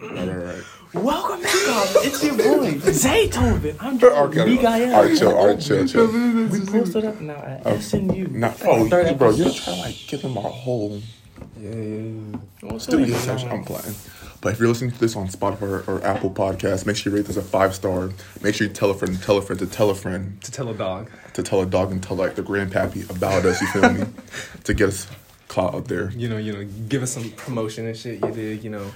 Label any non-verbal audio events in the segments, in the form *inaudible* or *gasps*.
Right, right, right. Welcome back, guys. It's your boy Zaytoven. I'm just Okay. Mikael. All right, chill. All right, chill, chill. We posted up now at oh. SNU. Nah, bro, Third you, bro, you're trying to like give them a whole Yeah, yeah, yeah. What's studio up? session. I'm playing. But if you're listening to this on Spotify or, or Apple Podcasts, make sure you rate this a five star. Make sure you tell a friend, tell a friend to tell a friend To tell a dog. to tell a dog and tell like the grandpappy about us. You feel me? *laughs* to get us caught out there. You know, you know, give us some promotion and shit. You did, you know.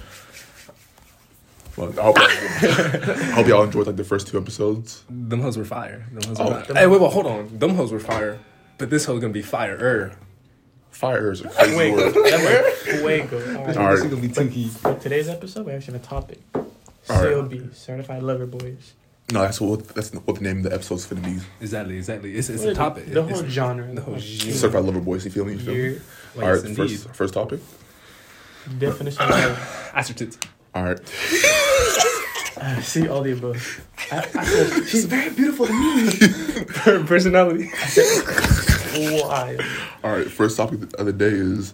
Well, I hope, I hope y'all enjoyed like the first two episodes. Them hoes were fire. Them hoes Oh. were fire. Hey, wait, wait, hold on. Them hoes were fire. But this hoe's gonna be fire. Fire is a crazy Wait, word. wait, go. All right. All right. This is gonna be tunky. For today's episode, we actually have a topic. All right. CLB, Certified Lover Boys. No, that's what that's what the name of the episode's gonna be. Exactly, exactly. It's, it's a topic. it? The It's- whole genre. The whole Like, genre. Certified lover boys. You feel me? You feel me? Your Like, All right, yes, first first topic. definition of love. Ask your tits. All right. *laughs* Uh, see all the above. I, I said, *laughs* she's very beautiful to me. *laughs* Her personality. Wild. All right, first topic of the day is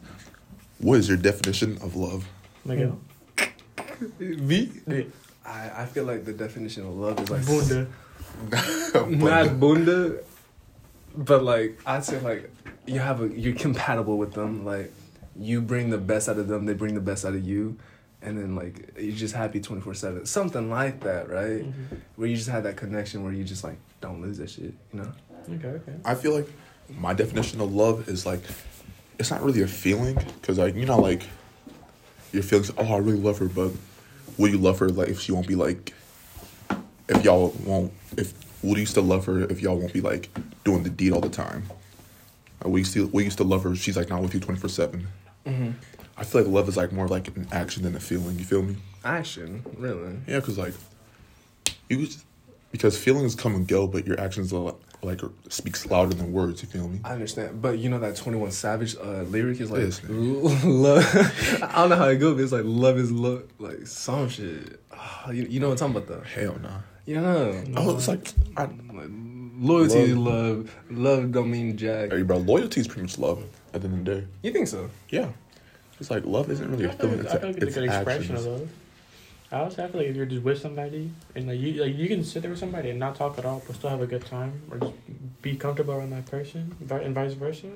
what is your definition of love? Miguel. Me? Yeah. I, I feel like the definition of love is like Bunda. *laughs* not bunda, but like I'd say like you have a you're compatible with them. Like you bring the best out of them, they bring the best out of you, and then like you're just happy twenty four seven. Something like that, right? Mhm. Where you just have that connection where you just like don't lose that shit. You know? Okay, okay. I feel like my definition of love is like it's not really a feeling because like you know like your feelings. Oh, I really love her, but will you love her like if she won't be like if y'all won't if will you still love her if y'all won't be like doing the deed all the time? Or will you still will you still love her? She's like not with you twenty four seven. Mm-hmm. I feel like love is like more like an action than a feeling. You feel me? Action, really? Yeah, because like you because feelings come and go, but your actions are like speaks louder than words. You feel me? I understand, but you know that Twenty One Savage uh, lyric is like Yes. *laughs* love. I don't know how it goes, but it's like love is love, like some shit. Ah, you, you know what I'm talking about though? Hell no. You know, Oh, it's like, I, like loyalty is love. Love don't mean jack. hey, bro, loyalty is pretty much love. At the end of the day, You think so? yeah, it's like love isn't really a I feel feeling. like, It's, I feel like it's it's a good expression of love. I also I feel like if you're just with somebody and like you like you can sit there with somebody and not talk at all but still have a good time or just be comfortable around that person and vice versa.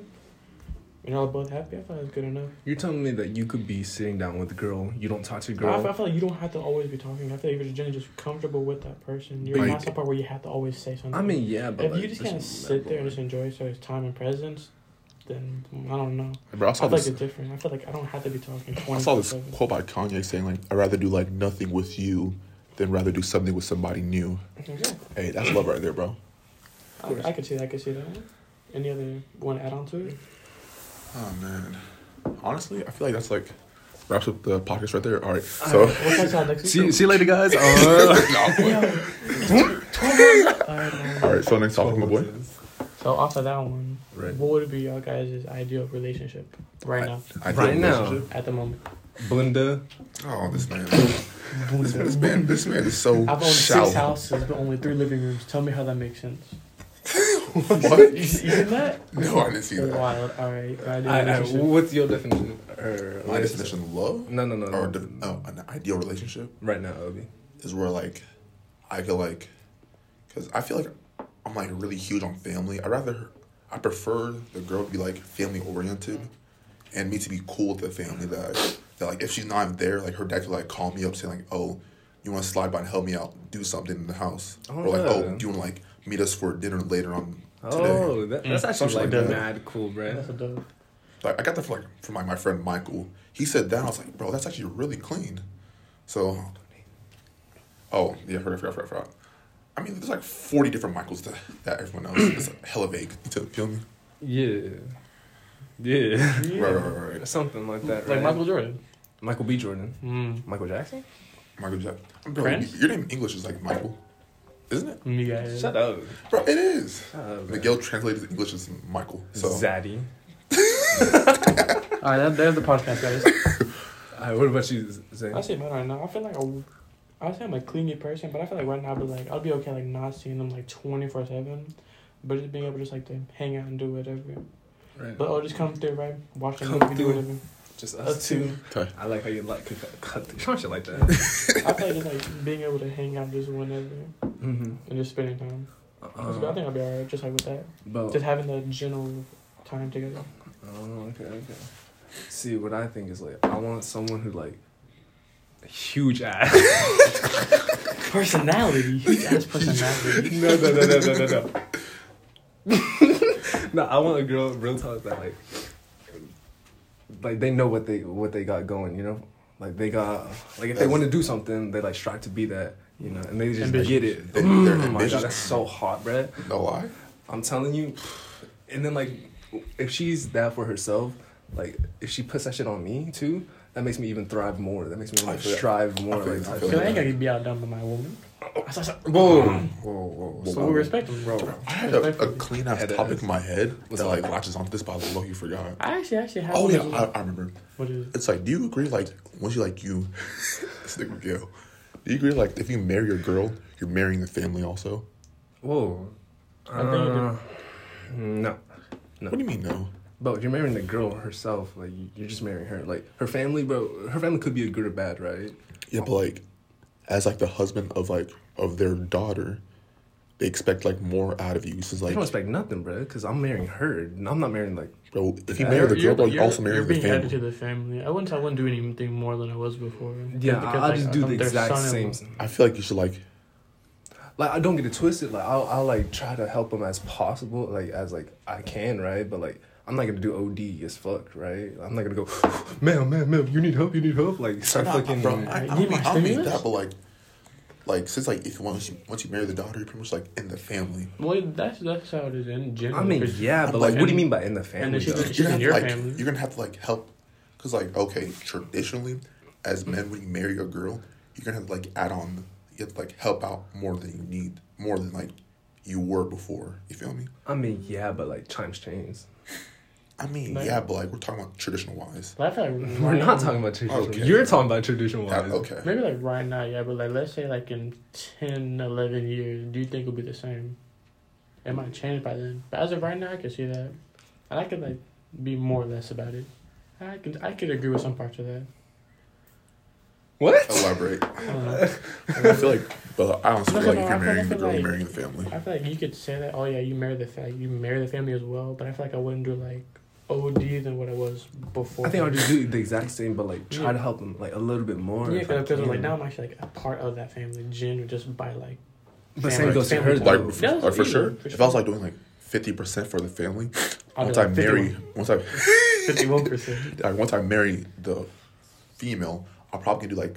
And y'all both happy. I feel like that's good enough. You're telling me that you could be sitting down with a girl, you don't talk to a I, girl. feel, I feel like you don't have to always be talking. I feel like if you're just, just comfortable with that person, you're But not you- the part where you have to always say something. I mean, yeah, but if like, you just this kind of sit there and just enjoy each other's time and presence, then I don't know. Bro, I I saw feel like this. it's different. I feel like I don't have to be talking. I saw this quote by Kanye saying like, "I'd rather do like nothing with you than rather do something with somebody new." Exactly. Hey, that's love right there, bro. I, I could see that. I could see that. Any other one to add on to it? Oh man, honestly, I feel like that's like wraps up the podcast right there. All right, so. What's that sound? See, see you later, guys. *laughs* Uh, *laughs* Yo, Alright, All right, *laughs* so next topic, my boy. So off of that one, Right. what would be your guys' ideal relationship right now, Ideal Right now. at the moment? Bunda. Oh, this man. *laughs* this, this man. This man is so I've owned shallow. six houses, but only three living rooms. Tell me how that makes sense. *laughs* What? You, you seen that? No, I didn't see that. Wild. All right. I, I, what's your definition? Or My definition of love No, no, no. or no. de- oh, an ideal relationship Right now, Obi. is where like I feel like because I feel like I'm like really huge on family. I rather I prefer the girl to be like family oriented and me to be cool with the family that that like if she's not there like her dad could like call me up saying like oh you want to slide by and help me out do something in the house Oh, or like yeah. oh do you want to like meet us for dinner later on today Oh, that, that's Mm. actually like like that. mad cool, bro. That's a dope. like I got that from like from like my friend Michael. He said that I was like, bro, that's actually really clean. So, oh yeah, I forgot, I forgot, I forgot, I mean, there's like forty different Michaels that, that everyone knows. it's like hella vague. You feel me? Yeah. Yeah. Yeah. Right, right, right, right. Something like that, Like right? Michael Jordan. Michael B. Jordan. Mm. Michael Jackson? Michael Jackson. Bro, Prince? your name in English is like Michael, isn't it? Me guys. Shut up. Bro, it is. Shut up. man. Miguel translated to English as Michael. So Zaddy. *laughs* All right, that, there's the podcast, guys. *laughs* Alright, what about you, Zane? I say mine right now. I feel like a, I say I'm a clingy person, but I feel like right now I'd be like I'll be okay like not seeing them like twenty four seven, but just being able to just like to hang out and do whatever. Right. But I'll just come through right, watch them Come movie, do through. whatever. Just us, Us two. Okay. I like how you like cut, cut the *laughs* shit like that. *laughs* I feel like just like being able to hang out just whenever mm-hmm. and just spending time. That's good. I think I'll be alright just like with that. but Just having the general time together. Oh, okay, okay. See, what I think is like, I want someone who like, huge ass. *laughs* Personality. Huge ass personality. no, no, no, no, no, no, no. *laughs* no, I want a girl, real talk, that like, like they know what they what they got going, you know. Like they got like if they want to do something, they like strive to be that, you know, and they just Ambitious. get it. They- oh my god, that's so hot, bruh. No lie. I'm telling you. And then like, if she's that for herself, like if she puts that shit on me too, that makes me even thrive more. That makes me I like strive more. I feel like. I I feel Cause I feel ain't that. gonna be outdone by my woman. I saw- Whoa, whoa, whoa, So we respect him, bro. I had a, a clean ass topic in my head What's that up? like latches onto this, but I low you forgot. I actually actually have. Oh yeah, I, well. I remember. What is it? It's like, do you agree? Like, once you like you, *laughs* this nigga Gil. Do you agree? Like, if you marry a girl, you're marrying the family also. Whoa. I think it Uh, no. No. What do you mean no? But if you're marrying the girl herself, like you- you're just marrying her. Like her family, bro. Her family could be a good or bad, right? Yeah, but like, as like the husband of like of their daughter, they expect like more out of you. Since I like, don't expect nothing, bro. Because I'm marrying her. and I'm not marrying like. bro, if you marry the girl, bro, you also marry you're the being added to the family. I wouldn't. I wouldn't do anything more than I was before. Yeah, Because, I'll like, just do I'm the exact same. I feel like you should like. Like I don't get it twisted. Like I'll, I'll like try to help them as possible, like as like I can, right? But like I'm not gonna do OD as fuck, right? I'm not gonna go, *gasps* ma'am, ma'am, ma'am, you need help, you need help. Like start Nah, fucking. bro, I, I, You don't need mean, my I don't mean that, but like, like since like if once you once you marry the daughter, you're pretty much like in the family. Well, that's that's how it is in general. I mean, yeah, but like, like- what do you mean by in the family? then she's though? You're gonna in your to, like, family. You're gonna have to like help, cause like okay, traditionally, as men, when you marry a girl, you're gonna have to like add on. You have to like help out more than you need, more than like you were before. You feel me? I mean, yeah, but like times change. I mean, Like- yeah, but like we're talking about traditional wise. But I feel like We're not talking about traditional. Okay. You're talking about traditional Yeah, wise. okay. Maybe like right now, yeah, but like let's say like in 10, 11 years, do you think it'll be the same? It might change by then. But as of right now, I can see that, and I could like be more or less about it. I could I could agree with some parts of that. What? Elaborate. I don't know. *laughs* I feel like, but I honestly No, feel no, like no, if I you're feel- I marrying the girl, you're like- marrying the family. I feel like you could say that. Oh yeah, you marry the fa- you marry the family as well. But I feel like I wouldn't do like OD than what I was before. I think I'll just do the exact same, but like try Yeah. to help them like a little bit more. Yeah, if I because like now I'm actually like a part of that family, Jen, just by like. But family- same goes to her. family though. Like, for, Yeah, like, for sure. for If I was like doing like fifty percent for the family, I'll once do, I like, marry, once I *laughs* fifty-one percent. like once I marry the female, I'll probably do like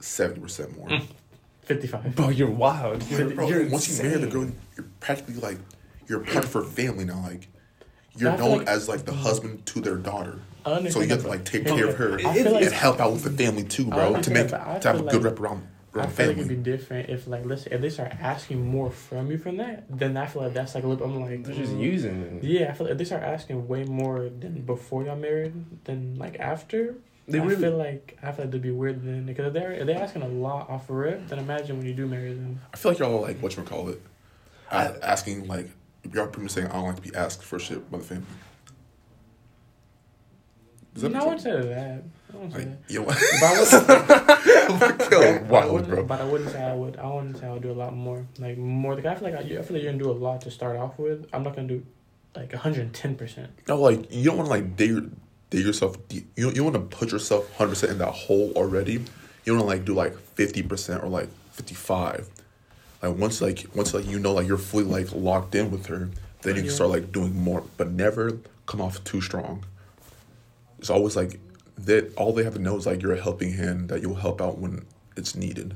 seventy percent more. Mm. Fifty-five. Bro, you're wild. You're, Bro, you're once you marry the girl, you're practically like you're part of her family now. Like you're known like- as like the husband to their daughter. So you have to like take care of her I feel like and help out with the family too, bro. To make that, to have a good like- rep around, I around feel like it'd be different if like let's say if they start asking more from you from that, then I feel like that's like a little. I'm like They're just mm, using. it. Yeah, I feel like if they start asking way more than before y'all married than like after. They I really. feel like I feel like they'd be weird then because if they're if they're asking a lot off of rip, then imagine when you do marry them. I feel like y'all like what you call it, I- asking like y'all pretty much saying I don't like to be asked for shit by the family. Does that No, I wouldn't say that. I wouldn't say Like, that. you know, But I *laughs* would, Yo, but, I wouldn't, bro. but I wouldn't say I would. I wouldn't say I would do a lot more. Like more. Like I feel like I, I feel like you're gonna do a lot to start off with. I'm not gonna do like 110 percent. No, like you don't want to like dig, dig yourself. Deep. You you want to put yourself hundred percent in that hole already. You want to like do like fifty percent or like fifty five. Like once like once like you know like you're fully like locked in with her, then you can start like doing more, but never come off too strong. It's always like that. All they have to know is like you're a helping hand that you'll help out when it's needed.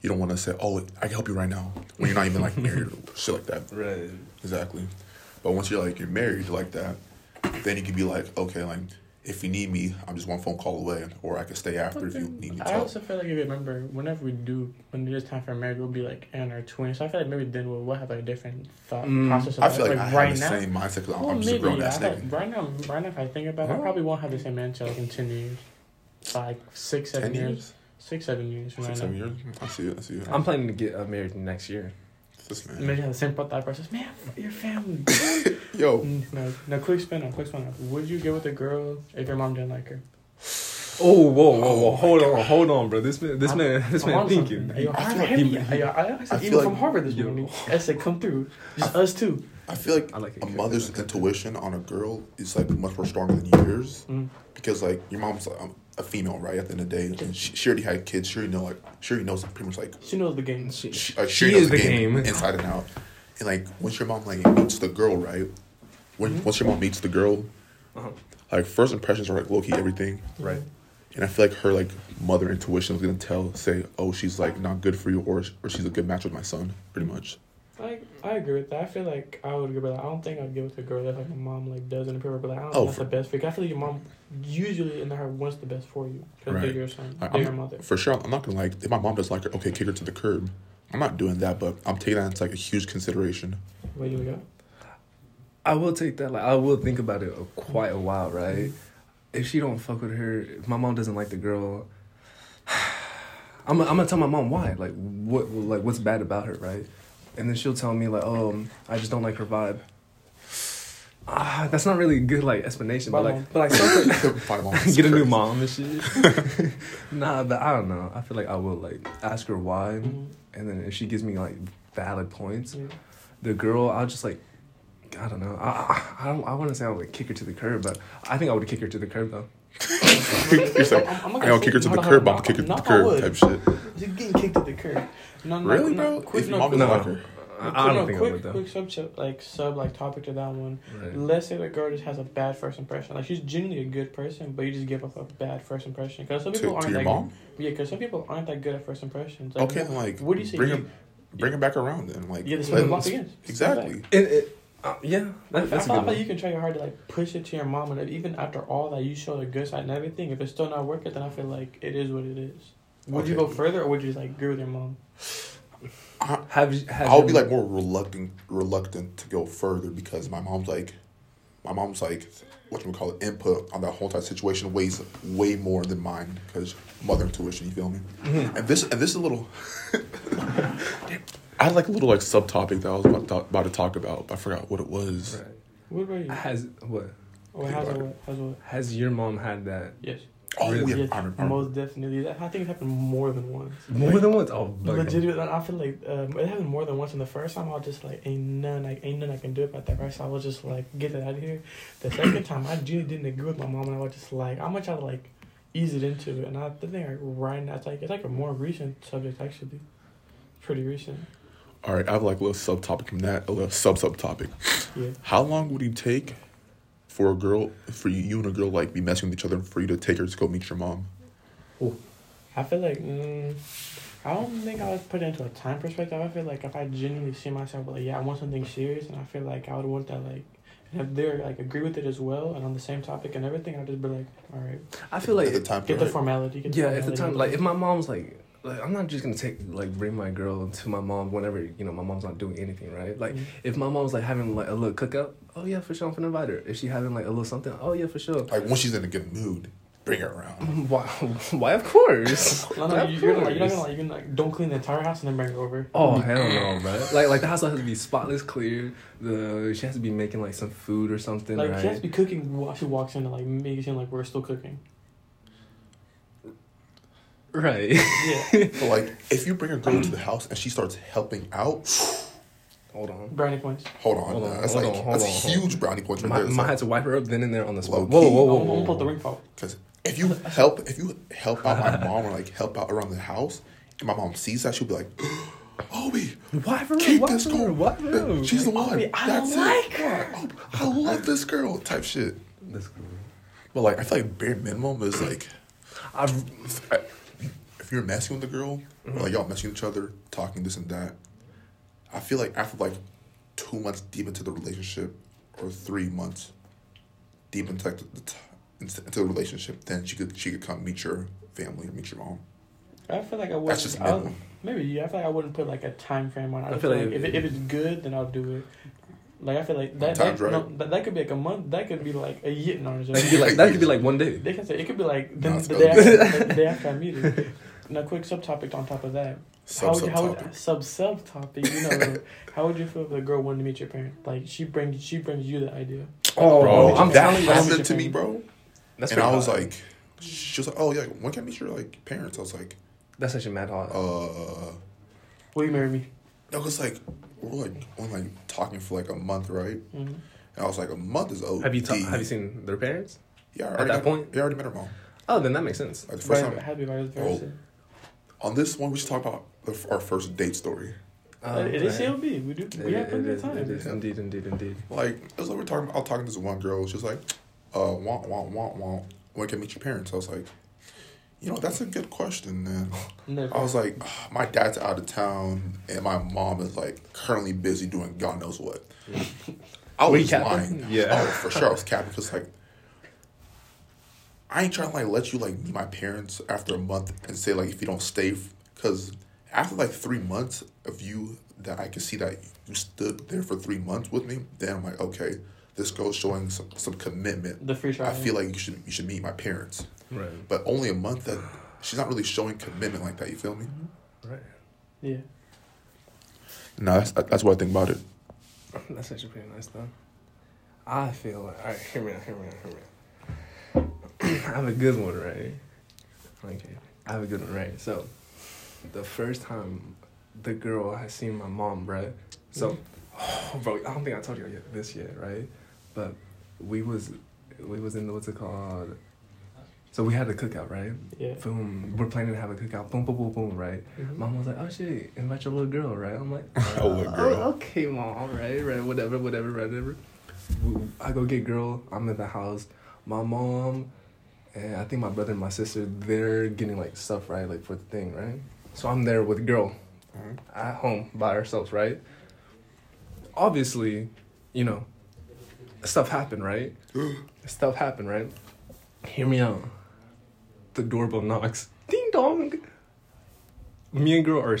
You don't want to say, "Oh, I can help you right now," when you're not even like married or shit like that. *laughs* Right. Exactly. But once you're like you're married like that, then you can be like, okay, like if you need me, I'm just one phone call away, or I can stay after if you need me to I help. also feel like if you remember, whenever we do, when it is time for marriage, we'll be like in our twenties. So I feel like maybe then we'll, we'll have like a different thought Mm, process. Of I feel like, I right have the now. same mindset because Well, I'm just a maybe. grown ass I nigga. like right now, right now, if I think about it, I probably won't have the same mindset like in ten years, like six, seven Ten years, years, six, seven years six, right seven now. years. I see it. I see it. I'm planning to get uh, married next year. This man. Maybe have the same thought process. Man, your family. *laughs* Yo, Mm, no, no. Quick spin on, quick spin on. Would you get with a girl if your mom didn't like her? Oh, whoa, whoa, whoa! Hold on, hold on, bro. This man, this I'm, man, this I'm man thinking. Yo, I feel like he, I, I, even from Harvard this morning. I said, "Come through, just us two. I feel like, I like a mother's intuition on a girl is like much more stronger than yours, mm. because like your mom's like, a female, right? At the end of the day, and she, she already had kids. She already know like she already knows pretty much like she knows the game. She, she, like, she, she knows the game, game, inside and out. And like once your mom like meets the girl, right? When mm-hmm. once your mom meets the girl, uh-huh. like first impressions are like low key everything, right? And I feel like her like mother intuition was gonna tell, say, oh, she's like not good for you, or or she's a good match with my son, pretty much. I I agree with that. I feel like I would agree with that. I don't think I'd get with a girl that like my mom like doesn't approve, but like I don't oh, think that's for, the best fit. I feel like your mom usually in her wants the best for you because right. they're your son, they're your mother. For sure, I'm not gonna like if my mom doesn't like her. Okay, kick her to the curb. I'm not doing that, but I'm taking that into like a huge consideration. Where you go? I will take that. Like I will think about it quite a while, right? If she don't fuck with her, if my mom doesn't like the girl, *sighs* I'm, I'm gonna tell my mom why. Like what like what's bad about her, right? And then she'll tell me like, oh, I just don't like her vibe. Ah, that's not really a good like explanation, but like, but like, *laughs* *laughs* get a new mom and shit. *laughs* nah, but I don't know. I feel like I will like ask her why, mm-hmm. and then if she gives me like valid points, yeah. the girl, I'll just like I don't know. I I, I don't. I want to say I would kick her to the curb, but I think I would kick her to the curb though. You're saying, I'm, I'm, I'm gonna kick her to the curb. I'm kick her to the curb type shit. You're getting kicked to the curb. No, no, really, no, bro? Quick, no, no, no. I, I don't think quick, I would though. Quick sub, like sub like topic to that one. Right. Let's say the girl just has a bad first impression. Like she's genuinely a good person, but you just give off a bad first impression. Because some people to, aren't to that mom? good. Yeah, because some people aren't that good at first impressions. Like, okay, like what do you say? Bring him, bring him back around then. Like yeah, this is again. Exactly. It, it, uh, yeah, that, that's I, thought you can try your hard to like push it to your mom, and even after all that, you show the good side and everything. If it's still not working, then I feel like it is what it is. Would okay. you go further, or would you just like agree with your mom? I, have, you, have I'll be like more reluctant, reluctant to go further because my mom's like, my mom's like, what you call it, input on that whole entire situation weighs way more than mine because mother intuition. You feel me? Mm-hmm. And this and this is a little. *laughs* I had like a little like subtopic that I was about to, talk, about to talk about, but I forgot what it was. Right. What about you? Has what? Oh, has, what? has what? Has your mom had that? Yes. Oh really? yes, I most definitely. I think it happened more than once. More like, than once. Oh, legit. I feel like um, it happened more than once. And the first time, I was just like, "Ain't none, like, ain't none I can do about that." Right, so I was just like, "Get that out of here." The second time, I really didn't agree with my mom, and I was just like, "How much I like ease it into it?" And I think like right now, it's like it's like a more recent subject actually, pretty recent. All right, I have like a little subtopic from that, a little sub subtopic. Yeah. How long would you take for a girl, for you, you and a girl like be messing with each other, for you to take her to go meet your mom? Oh, I feel like mm, I don't think I would put it into a time perspective. I feel like if I genuinely see myself like, yeah, I want something serious, and I feel like I would want that like and if they're like agree with it as well and on the same topic and everything, I'd just be like, all right. I feel like the time get the formality. Get the yeah, formality at the time, like if my mom's like, like I'm not just gonna take like bring my girl to my mom whenever you know my mom's not doing anything right. Like mm-hmm. if my mom's like having like a little cookout, oh yeah for sure I'm gonna invite her. If she having like a little something, oh yeah for sure. Like when she's in a good mood, bring her around. Why? *laughs* Why of course. *laughs* no, no, you, are not you're not gonna like you can like don't clean the entire house and then bring her over. Oh hell no, bro. Like like the house has to be spotless clear. The she has to be making like some food or something. Like right? she has to be cooking while she walks in to like make it seem like we're still cooking. Right. Yeah. but like, if you bring a girl to the house and she starts helping out, hold on. Brownie points. Hold on. Hold on that's hold like on, that's on, huge on. brownie points right my, there. Might like, have to wipe her up then and there on the spot. Whoa, whoa, whoa, whoa. I'm put the ring pop. Because if you help, if you help out my mom or like help out around the house, and my mom sees that, she'll be like. *gasps* Obi, wipe her keep up, this girl. Wipe her She's the one. Obi, I That's like it. her. I love this girl. Type shit. This girl. But like, I feel like bare minimum is like, I've, I, if you're messing with the girl, mm-hmm. like y'all messing with each other, talking this and that, I feel like after like two months deep into the relationship or three months deep into like the, the t- into, into the relationship, then she could she could come meet your family or meet your mom. I feel like I would. That's just minimum. Maybe yeah. I feel like I wouldn't put like a time frame on it. I, I feel, like, like if, it, if it's good, then I'll do it. Like I feel like that that, right. no, that that could be like a month. That could be like a year. No, that could be like that could be like one day. They can say it could be like the, the day after, the day after I meet her. And a quick subtopic on top of that. Sub how would you, how would, sub subtopic. You know, *laughs* how would you feel if a girl wanted to meet your parent? Like she brings she brings you the idea. Oh, bro, I'm that happened to me, bro. That's and I was like, she was like, "Oh yeah, when can I meet your like parents?" I was like, That's actually mad hot. "Uh." Will you marry me? It was like we're like only like talking for like a month, right? Mm-hmm. And I was like, a month is OD. have you ta- have you seen their parents? Yeah, I at already that met, point? Yeah, I already met her mom. Oh, then that makes sense. Like the first Right, time happy vice versa. On this one, we should talk about the, our first date story. Uh, it is okay. CLB. We do. We It- have plenty of time. It is indeed, indeed, indeed. Like it was like we're talking. I was talking to this one girl. She was like, "Uh, want, want, want, want. When can I meet your parents?" I was like, "You know, that's a good question." Man, Never. I was like, "Ah, "My dad's out of town, and my mom is like currently busy doing God knows what." *laughs* I was lying. Yeah. oh, for sure, I was capping because like. I ain't trying to like let you like meet my parents after a month and say like if you don't stay because after like three months of you that I can see that you stood there for three months with me, then I'm like, okay, this girl's showing some, some commitment. the free trial. I feel like you should you should meet my parents. Right, But only a month that she's not really showing commitment like that, you feel me? Mm-hmm. right. Yeah. No, that's that's what I think about it. *laughs* That's actually pretty nice though. I feel like all right. Hear me out. Hear me out. Hear me out. *coughs* I have a good one, right? Okay, I have a good one, right? So, the first time the girl has seen my mom, right? So, oh, *laughs* bro, I don't think I told you yet this yet, right? But we was we was in the, what's it called? So we had a cookout, right? Yeah. Boom, we're planning to have a cookout. Boom, boom, boom, boom, right? Mhm. Mom was like, "Oh shit, invite your little girl, right?" I'm like, *laughs* Oh, little girl. "Oh, okay, mom, right, right, whatever, whatever, whatever." I go get girl. I'm in the house. My mom and I think my brother and my sister they're getting like stuff right, like for the thing, right? So I'm there with girl Mhm. at home by ourselves, right? Obviously, you know, stuff happened, right? *gasps* stuff happened, right? Hear me out. The doorbell knocks. Ding dong. Me and girl are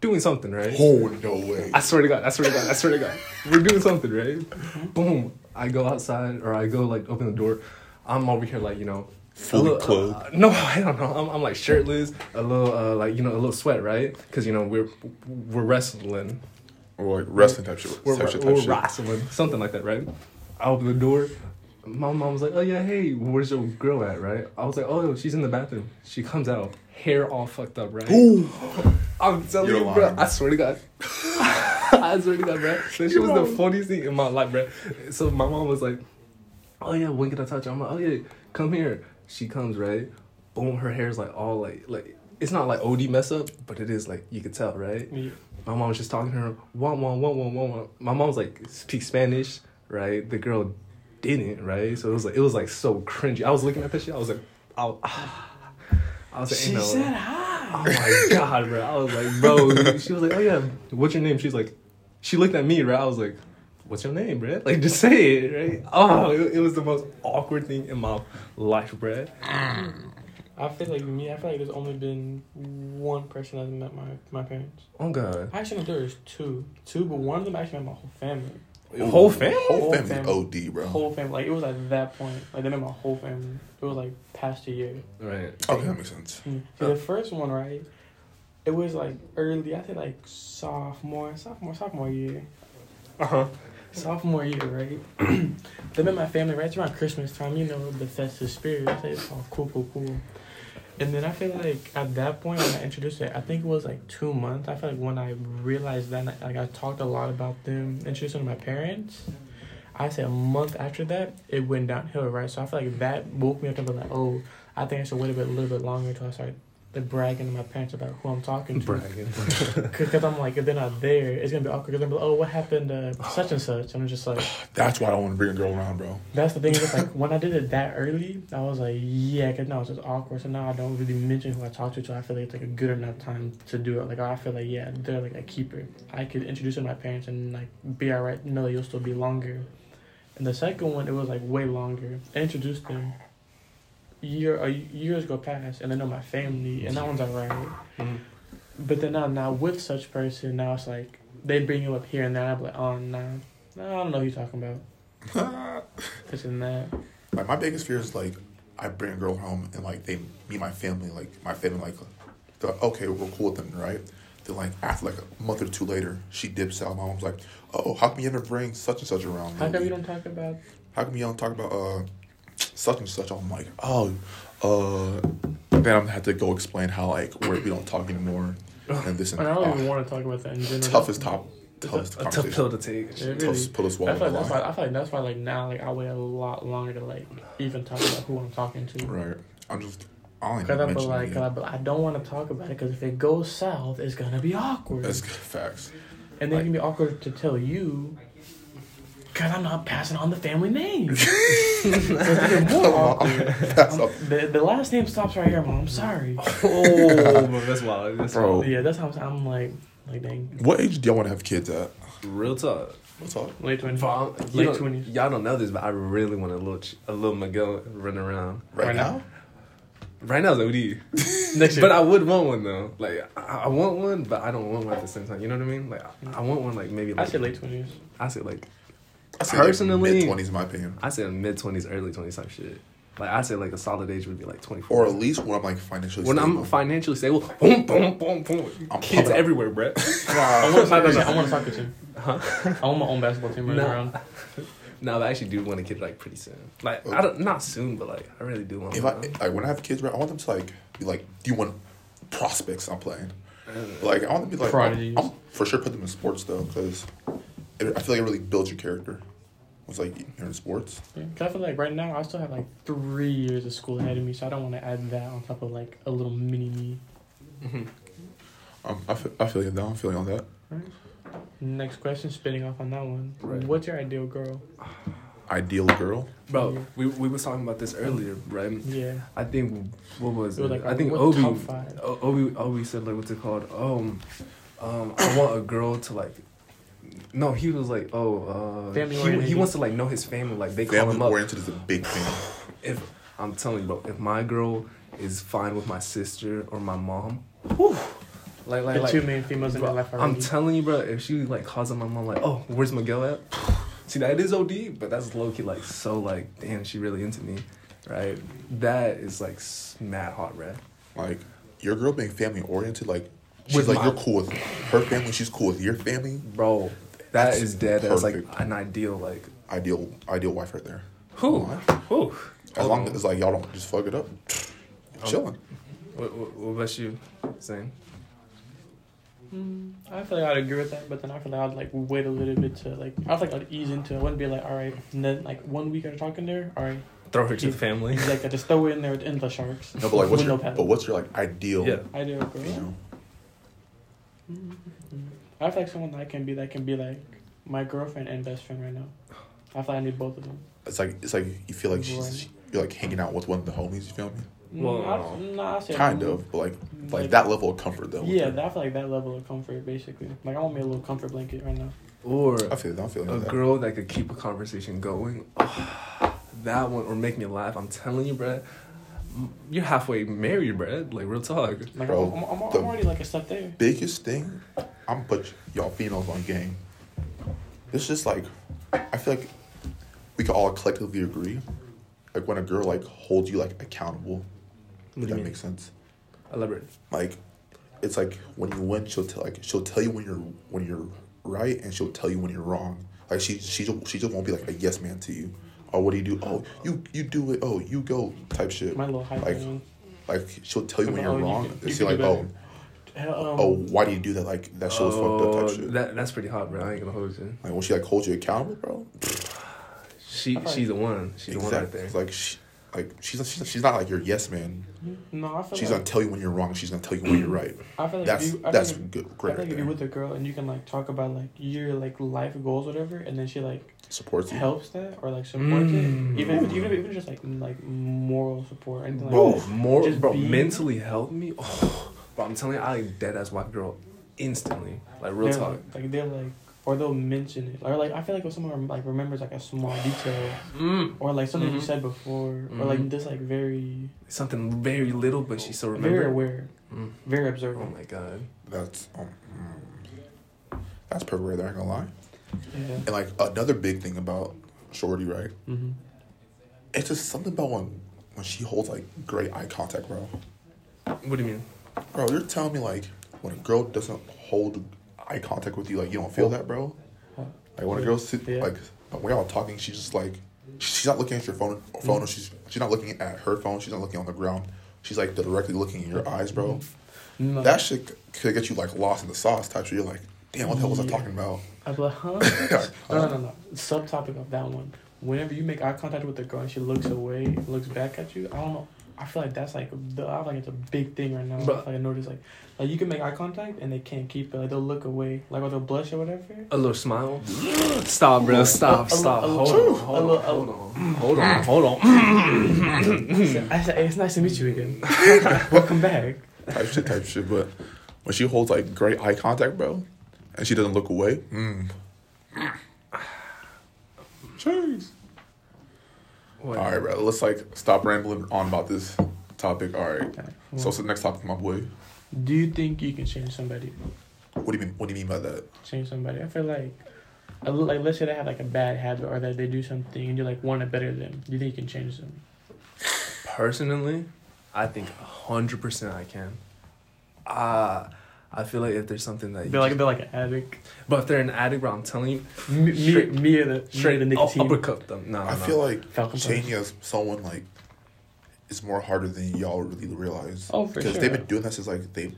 doing something, right? Oh no way! I swear to God, I swear to God, I swear to God. We're doing something, right? Boom. I go outside or I go like open the door. I'm over here like, you know, Fully little- clothed. uh, *laughs* no, I don't know. I'm, I'm like shirtless, a little uh, like you know a little sweat, right? Because you know we're we're wrestling, or like wrestling type shit. we're, type shit, type we're shit. wrestling, something like that, right? I open the door. My mom was like, "Oh yeah, hey, where's your girl at?" Right? I was like, "Oh, she's in the bathroom." She comes out, hair all fucked up, right? I'm telling You're you, bro. I swear to God. *laughs* I swear to God, bro. That shit was the funniest thing in my life, bro. So my mom was like, "Oh yeah, when can I touch you?" I'm like, "Oh yeah, come here." She comes, right? Boom, her hair's like all like like it's not like OD mess up, but it is like you could tell, right? Yeah. My mom was just talking to her, one, one, one, one, one, one. My mom was like, speak Spanish, right? The girl didn't, right? So it was like, it was like so cringy. I was looking at this shit, I was like, I was, I was like, She know, said hi. oh my god, bro. I was like, bro. She was like, oh yeah, what's your name? She's like, she looked at me, right? I was like, what's your name, bro? Like, just say it, right? Oh, it, it was the most awkward thing in my life, bro. I feel like me. I feel like there's only been one person that's met my my parents. Oh god. I Actually, no, there's two, two, but one of them actually met my whole family. Whole family? Whole Whole family family. OD, bro. Whole family. Like it was at that point. Like they met my whole family. It was like past a year. Right. Okay, that makes sense. Mm. See, the first one, right? It was like early. I think like sophomore, sophomore, sophomore year. Uh huh. Sophomore year, right? *clears throat* they met my family right around Christmas time. You know the festive spirit. I it's all oh, cool, cool, cool. And then I feel like at that point when I introduced it, I think it was like two months. I feel like when I realized that, like I talked a lot about them, introduced them to my parents. I say a month after that, it went downhill, right? So I feel like that woke me up and be like, oh, I think I should wait a bit, a little bit longer until I start like bragging to my parents about who I'm talking to. Bragging. *laughs* Because I'm like, if they're not there, it's gonna be awkward. Because they're like, oh, what happened to *sighs* such and such? And I'm just like, *sighs* That's why I don't want to bring a girl around, bro. that's the thing. Is like *laughs* when I did it that early, I was like, yeah, because now it's just awkward. So now I don't really mention who I talk to. So I feel like it's like a good enough time to do it. Like I feel like yeah, they're like a keeper. I could introduce them to my parents and like be alright. No, you'll still be longer. And the second one, it was like way longer. I introduced them. Year, uh, years go past, and they know my family, and that one's alright. Mhm. But then now, now with such person, now it's like they bring you up here and there. I'm like, oh nah, nah, I don't know who you're talking about. *laughs* This and that. Like my biggest fear is like I bring a girl home and like they meet my family, like my family like they're like, okay, we're cool with them, right? Then like after like a month or two later, she dips out. My mom's like, oh, how come you never bring such and such around? How come you don't talk about? How come you don't talk about uh such and such. I'm like, oh, uh, then I'm have to go explain how like we're, we don't talk anymore, and this and that. I don't uh, even want to talk about that in general. toughest top, toughest A tough conversation, pill to take. It really- toughest pill to I feel like that's why I feel like that's why like now like I wait a lot longer to like even talk about who I'm talking to. Right. I'm just. I don't Cause even I be like, I, be I don't want to talk about it because if it goes south, it's gonna be awkward, That's facts. and then it can be awkward to tell you. Cause I'm not passing on the family name. So it's even more awkward. That's um, I'm- the, the last name stops right here, mom. I'm sorry. *laughs* oh, but *laughs* that's wild. That's Bro. wild. Yeah, that's how I'm, I'm like, like dang, What age do y'all want to have kids at? Real talk. What's up? late twenties. Bro, you Late don't- 20s. Y'all don't know this, but I really want a little, ch- a little Miguel running around. Right, Right now? Right now, it's OD. *laughs* Next year. But I would want one though. Like I, I want one, but I don't want one at the same time. You know what I mean? Like I, I want one like maybe I like say late twenties. I say like I say Personally- mid twenties, in my opinion, I say mid twenties, early twenties type shit. Like I say like a solid age would be like twenty four. or at least when I'm like financially. when I'm stable. financially stable, boom, boom, boom, boom. I'm Kids everywhere, bro. *laughs* *laughs* I want a soccer team. I want a soccer team. Huh? I want my own basketball team running No. around. *laughs* No, but I actually do want a kid like pretty soon. Like I don't, not soon, but like I really do want. if I one. like when I have kids, right, I want them to like be like, do you want prospects? I'm playing. Uh, Like I want them to be like, I'm, I'm for sure put them in sports though, because I feel like it really builds your character. It's like you're in sports. Yeah, 'cause I feel like right now I still have like three years of school ahead of me, so I don't want to add that on top of like a little mini me. mhm. Um, I feel, I feel you down. I'm feeling on that. Next question, spinning off on that one. Right. What's your ideal girl? Ideal girl. Bro, Yeah. we we was talking about this earlier, right? Yeah. I think what was It it? was like, I think what Obi, top five? O- Obi, Obi said like what's it called? Um, um, I want a girl to like. No, he was like, oh, uh, Family he, he wants to like know his family. Like they call Family him up. oriented is a big thing. *sighs* If I'm telling you, bro, if my girl is fine with my sister or my mom, whew, like like The like. two main females in my life I'm telling you, bro. If she like calls on my mom, like, "Oh, where's Miguel at?" *sighs* See, that is OD, but that's low key like so like, damn, she really into me, right? That is like mad hot, red. Like your girl being family oriented, like she's With like my- you're cool with her family. She's cool with your family. bro. That That's is dead. That's like an ideal like. Ideal, ideal wife right there. Who? Who? As long as like y'all don't just fuck it up, chilling. What, what, what about you, Zane? Mm, I feel like I'd agree with that, but then I feel like I'd like wait a little bit to like I feel like I'd ease into it. I wouldn't be like, all right, and then like one week after talking there, all right, Throw her to the family. like I just throw it in there in the sharks. No, but like, what's your, no but what's your like ideal? Yeah. I do agree. You know, I feel like someone that I can be that can be like my girlfriend and best friend right now. I feel like I need both of them. it's like it's like you feel like Right. she's you're like hanging out with one of the homies. You feel me? Mm, Well, I, nah, I Kind of, but like like Like- that level of comfort though. Yeah, her. I feel like that level of comfort, basically. Like I want me a little comfort blanket right now. Or I feel that. I feel a that. girl that could keep a conversation going. *sighs* that one or make me laugh. I'm telling you, bruh. M- You're halfway married, bruh. Like real talk. Like Bro, I'm, I'm, I'm, I'm already like a step there. biggest thing, I'm put y'all females on game. It's just like I feel like we can all collectively agree, like when a girl like holds you like accountable. What If do you that mean? makes sense. Elaborate. Like, it's like when you win, she'll tell like she'll tell you when you're when you're right, and she'll tell you when you're wrong. Like she she just, she just won't be like a yes man to you. Or what do you do? Oh, you you do it. Oh, you go type shit. My little hype Like, man. Like she'll tell you when Oh, you're you wrong. can- and you she'll like, do oh, um, oh, why do you do that? Like that shit was fucked up Oh, type shit. That that's pretty hot, bro. I ain't gonna hold you. Like when she like holds you accountable, bro. She I she's the one. She's the one right Exactly. there. It's like she, like she's she's she's not like your yes man. No, I feel She's like gonna tell you when you're wrong. She's gonna tell you when you're right. I feel like That's you, I that's feel like, good, I great feel right if you're with a girl and you can like talk about like your like life goals, whatever, and then she like Supports you. helps that or like supports Mm. it, even if, even if even just like like moral support or anything like that. more Just bro, be- mentally help me. Oh, *laughs* bro, I'm telling you, I like dead ass white girl instantly. Like real they're, talk. Like, like they're like, or they'll mention it, or like I feel like if someone like remembers like a small detail, Mm. or like something you Mhm. said before, or Mhm. like this like very Something very little, but she still very aware, Mm. very observant. Oh my god. That's um, mm, that's perfect right there. I ain't gonna lie. Yeah. And like another big thing about Shorty, right? Mm-hmm. It's just something about when when she holds like great eye contact, bro. What do you mean? Bro, you're telling me like when a girl doesn't hold eye contact with you, like you don't feel that, bro. Like when a girl sit Yeah. like when y'all talking, she's just like she's not looking at your phone. Phone. She's she's not looking at her phone. She's not looking on the ground. She's like directly looking in your eyes, bro. No. That shit could get you like lost in the sauce type. shit. You're like, damn, what the hell was I talking about? I'd be like, huh? *laughs* no, no, no, no. Subtopic of that one. Whenever you make eye contact with the girl and she looks away, looks back at you, I don't know. I feel like that's like the, I feel like it's a big thing right now. I, feel like I notice like like you can make eye contact and they can't keep it. Like they'll look away, like or they'll blush or whatever. A little smile. *gasps* Stop, bro. Stop. A- a- Stop. a- Hold on. Hold on. Hold on. Hold on. Hold on. I said, I said, hey, it's nice to meet you again. *laughs* Welcome back. Type shit, type shit. But when she holds like great eye contact, bro, and she doesn't look away, mm. Jeez. What? All right, bro. Let's like stop rambling on about this topic. All right. Okay. So what's the next topic, my boy? do you think you can change somebody? What do you mean? What do you mean by that? Change somebody? I feel like, like let's say they have like a bad habit or that they do something and you like want to better them. Do you think you can change them? Personally, I think hundred percent I can. Uh I feel like if there's something that you They're like just- they're like an addict. but if they're an addict, bro, I'm telling you, Me, me, Straight- me or the straight me or the up- nicotine. uppercut them. No, no, I no. feel like Falcon punch. changing as someone like is more harder than y'all really realize. Oh, for Because sure. they've been doing this since like they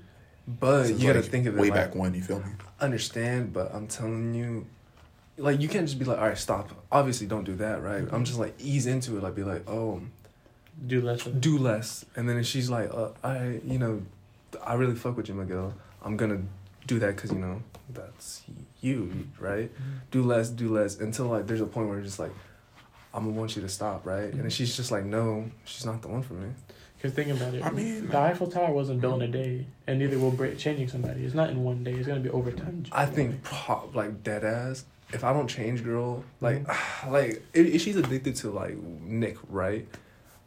but since, you gotta like, think of it way like, back when. You feel me? understand, but I'm telling you, like you can't just be like, all right, stop. Obviously, don't do that, right? Mm-hmm. I'm just like ease into it, like be like, oh, Do less do less, and then if she's like, uh, I, you know, I really fuck with you, Miguel. I'm gonna do that because you know that's you, right? Do less, do less until like there's a point where it's just like, I'm gonna want you to stop, right? And then she's just like, no, she's not the one for me. Because think about it. I mean- the Eiffel Tower wasn't built in a day, and neither will break changing somebody. It's not in one day. It's gonna be over time. I think pro- like dead ass. If I don't change, girl, like Mm-hmm. *sighs* like if, if she's addicted to like Nick, right?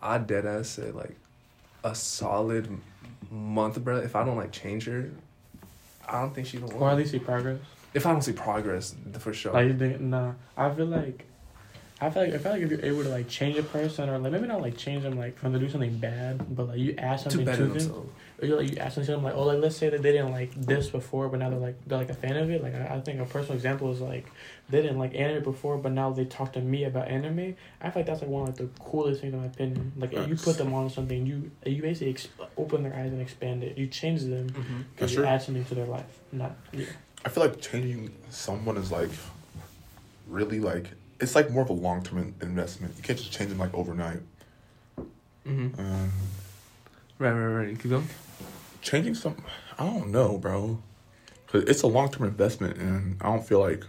I dead ass say like a solid month, bro. If I don't like change her, I don't think she don't or at least see progress. If I don't see progress, for sure. Like nah. I feel like, I feel like I feel like if you're able to like change a person or like maybe not like change them like from to do something bad, but like you ask to something to, better them, themselves. or you like you ask them something like oh like let's say that they didn't like this before, but now they're like they're like a fan of it. Like I, I think a personal example is like they didn't like anime before, but now they talk to me about anime. I feel like that's like one of like, the coolest things in my opinion. Like if you put them on something, you you basically exp- open their eyes and expand it. You change them Mm-hmm. because Sure. you add something to their life. Not yeah. I feel like changing someone is like really like it's like more of a long term investment. You can't just change them like overnight. Mm-hmm. Um, Right, right, right. Keep going. changing some, I don't know, bro. Cause it's a long term investment, and I don't feel like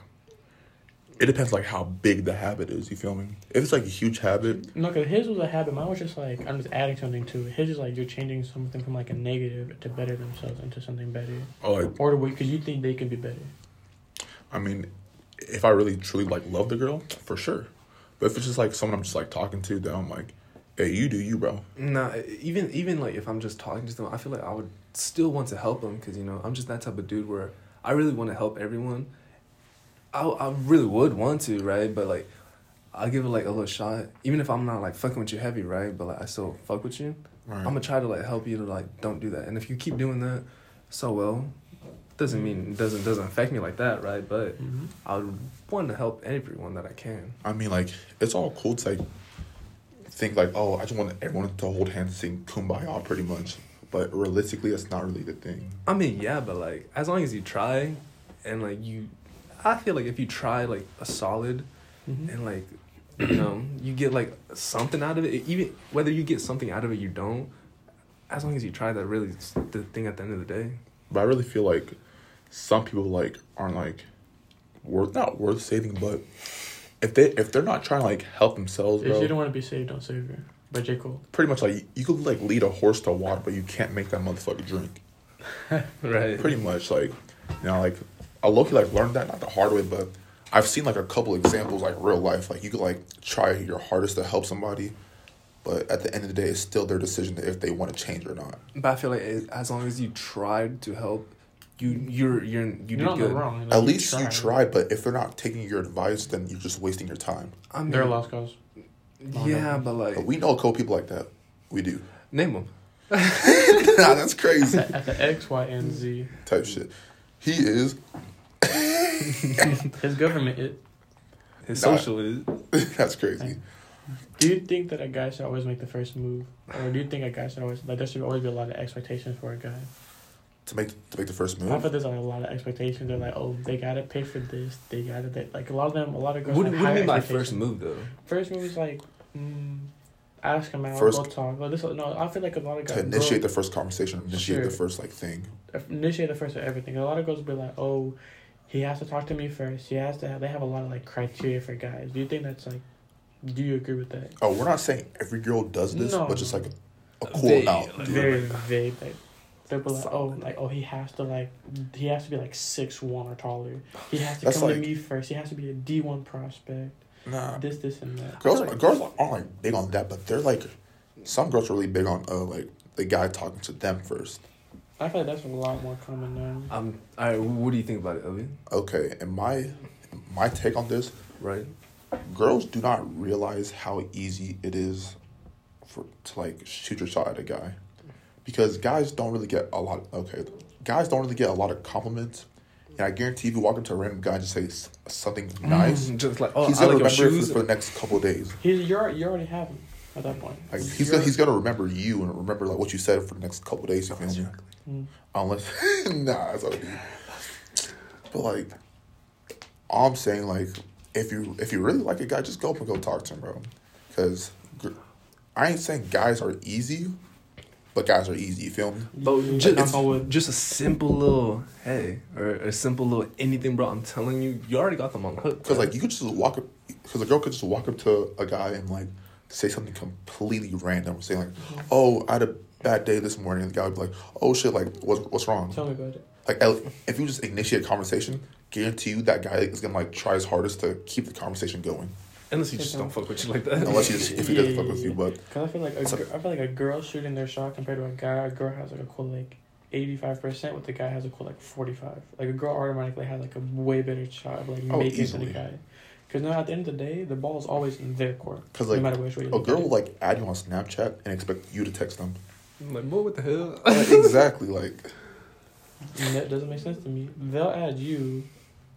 it depends like how big the habit is. You feel me? If it's like a huge habit, No, cause his was a habit. Mine was just like I'm just adding something to it. His is like you're changing something from like a negative to better themselves into something better, or like or the way because you think they can be better. I mean, if I really truly like love the girl, for sure. But if it's just like someone I'm just like talking to, then I'm like, hey, you do you, bro. Nah, even even like if I'm just talking to them, I feel like I would still want to help them because you know I'm just that type of dude where I really want to help everyone. I I really would want to, right? But like, I'll give it like a little shot, even if I'm not like fucking with you heavy, right? But like I still fuck with you. Right. I'm gonna try to like help you to like don't do that. And if you keep doing that, so well. Doesn't mean doesn't doesn't affect me like that, right? But Mm-hmm. I would want to help everyone that I can. I mean, like, it's all cool to like think like, oh, I just want everyone to hold hands and sing "Kumbaya" pretty much. But realistically, that's not really the thing. I mean, yeah, but like as long as you try, and like you, I feel like if you try like a solid, Mm-hmm. and like you know you get like something out of it, even whether you get something out of it, you don't. As long as you try, that really is the thing at the end of the day. But I really feel like some people like aren't like worth not worth saving, but if they if they're not trying to like help themselves, If bro, you don't want to be saved, don't save her. By J Cole. pretty much like you could like lead a horse to water, but you can't make that motherfucker drink. *laughs* Right. Pretty much like you know like I low like learned that not the hard way, but I've seen like a couple examples like real life. Like you could like try your hardest to help somebody, but at the end of the day, it's still their decision if they want to change or not. But I feel like it- as long as you tried to help, you you're you're you You're did not good. wrong. Like, At least you tried. tried, but if they're not taking your advice, then you're just wasting your time. I mean, They're a lost cause. Yeah, but like But we know a couple people like that. We do. *laughs* name them. nah, that's crazy. At the X, Y, and Z, Type shit. He is. *laughs* his government. It, His Nah. social is *laughs* That's crazy. Do you think that a guy should always make the first move, or do you think a guy should always like there should always be a lot of expectations for a guy? To make to make the first move. I move. feel there's like a lot of expectations. They're like, oh, they gotta pay for this. They gotta they, like a lot of them. A lot of girls. What, have what do you mean by first move though? First move is like, mm, ask him out, First- go talk. Like this, no, I feel like a lot of guys to initiate girl- the first conversation, initiate the first like thing. initiate the first of everything. A lot of girls be like, oh, he has to talk to me first. He has to have. They have a lot of like criteria for guys. Do you think that's like? Do you agree with that? Oh, we're not saying every girl does this, No. but just like a, a cool They- amount. like, Very vague. Like they'll be like, oh, like oh, he has to like he has to be like six one or taller. He has to That's come like- to me first. He has to be a D one prospect. Nah, This, this, and that. girls girls aren't like big on that, but they're like some girls are really big on uh like the guy talking to them first. I feel like that's a lot more common now. Um, all right. What do you think about it, Elvin? Okay, and my my take on this, Right. girls do not realize how easy it is for to like shoot your shot at a guy, because guys don't really get a lot. Okay, guys don't really get a lot of compliments. And I guarantee if you walk up to a random guy and just say something nice, Mm, *laughs* just like oh, he's I gonna like remember it shoes. for, for the next couple of days. He's you're you already have him at that point. Like he's You're- gonna, he's gonna remember you and remember like what you said for the next couple of days. You feel me? Mm. Unless *laughs* nah, that's OD. But like, all I'm saying like, if you if you really like a guy, just go up and go talk to him, bro. Because I ain't saying guys are easy, but guys are easy. You feel me? But just, knock just a simple little hey or a simple little anything, bro. I'm telling you, you already got them on the hook. Because like you could just walk up, because a girl could just walk up to a guy and like say something completely random, saying like, mm-hmm. "Oh, I had a bad day this morning," and the guy would be like, "Oh shit, like what's what's wrong?" Tell me about it. Like if you just initiate a conversation, guarantee you that guy is gonna like try his hardest to keep the conversation going. Unless he just don't fuck with you like that. Unless he just, if he doesn't fuck with you, but Cause I feel like a So- I feel like a girl shooting their shot compared to a guy, a girl has like a cool like eighty five percent, with the guy has a cool like forty five. Like a girl automatically has like a way better shot of like Oh, making it than easily. a guy. Cause now at the end of the day, the ball is always in their court. Because like, matter which way you a girl will like add you on Snapchat and expect you to text them. I'm like, boy, what the hell? Like, exactly, like And that doesn't make sense to me. They'll add you,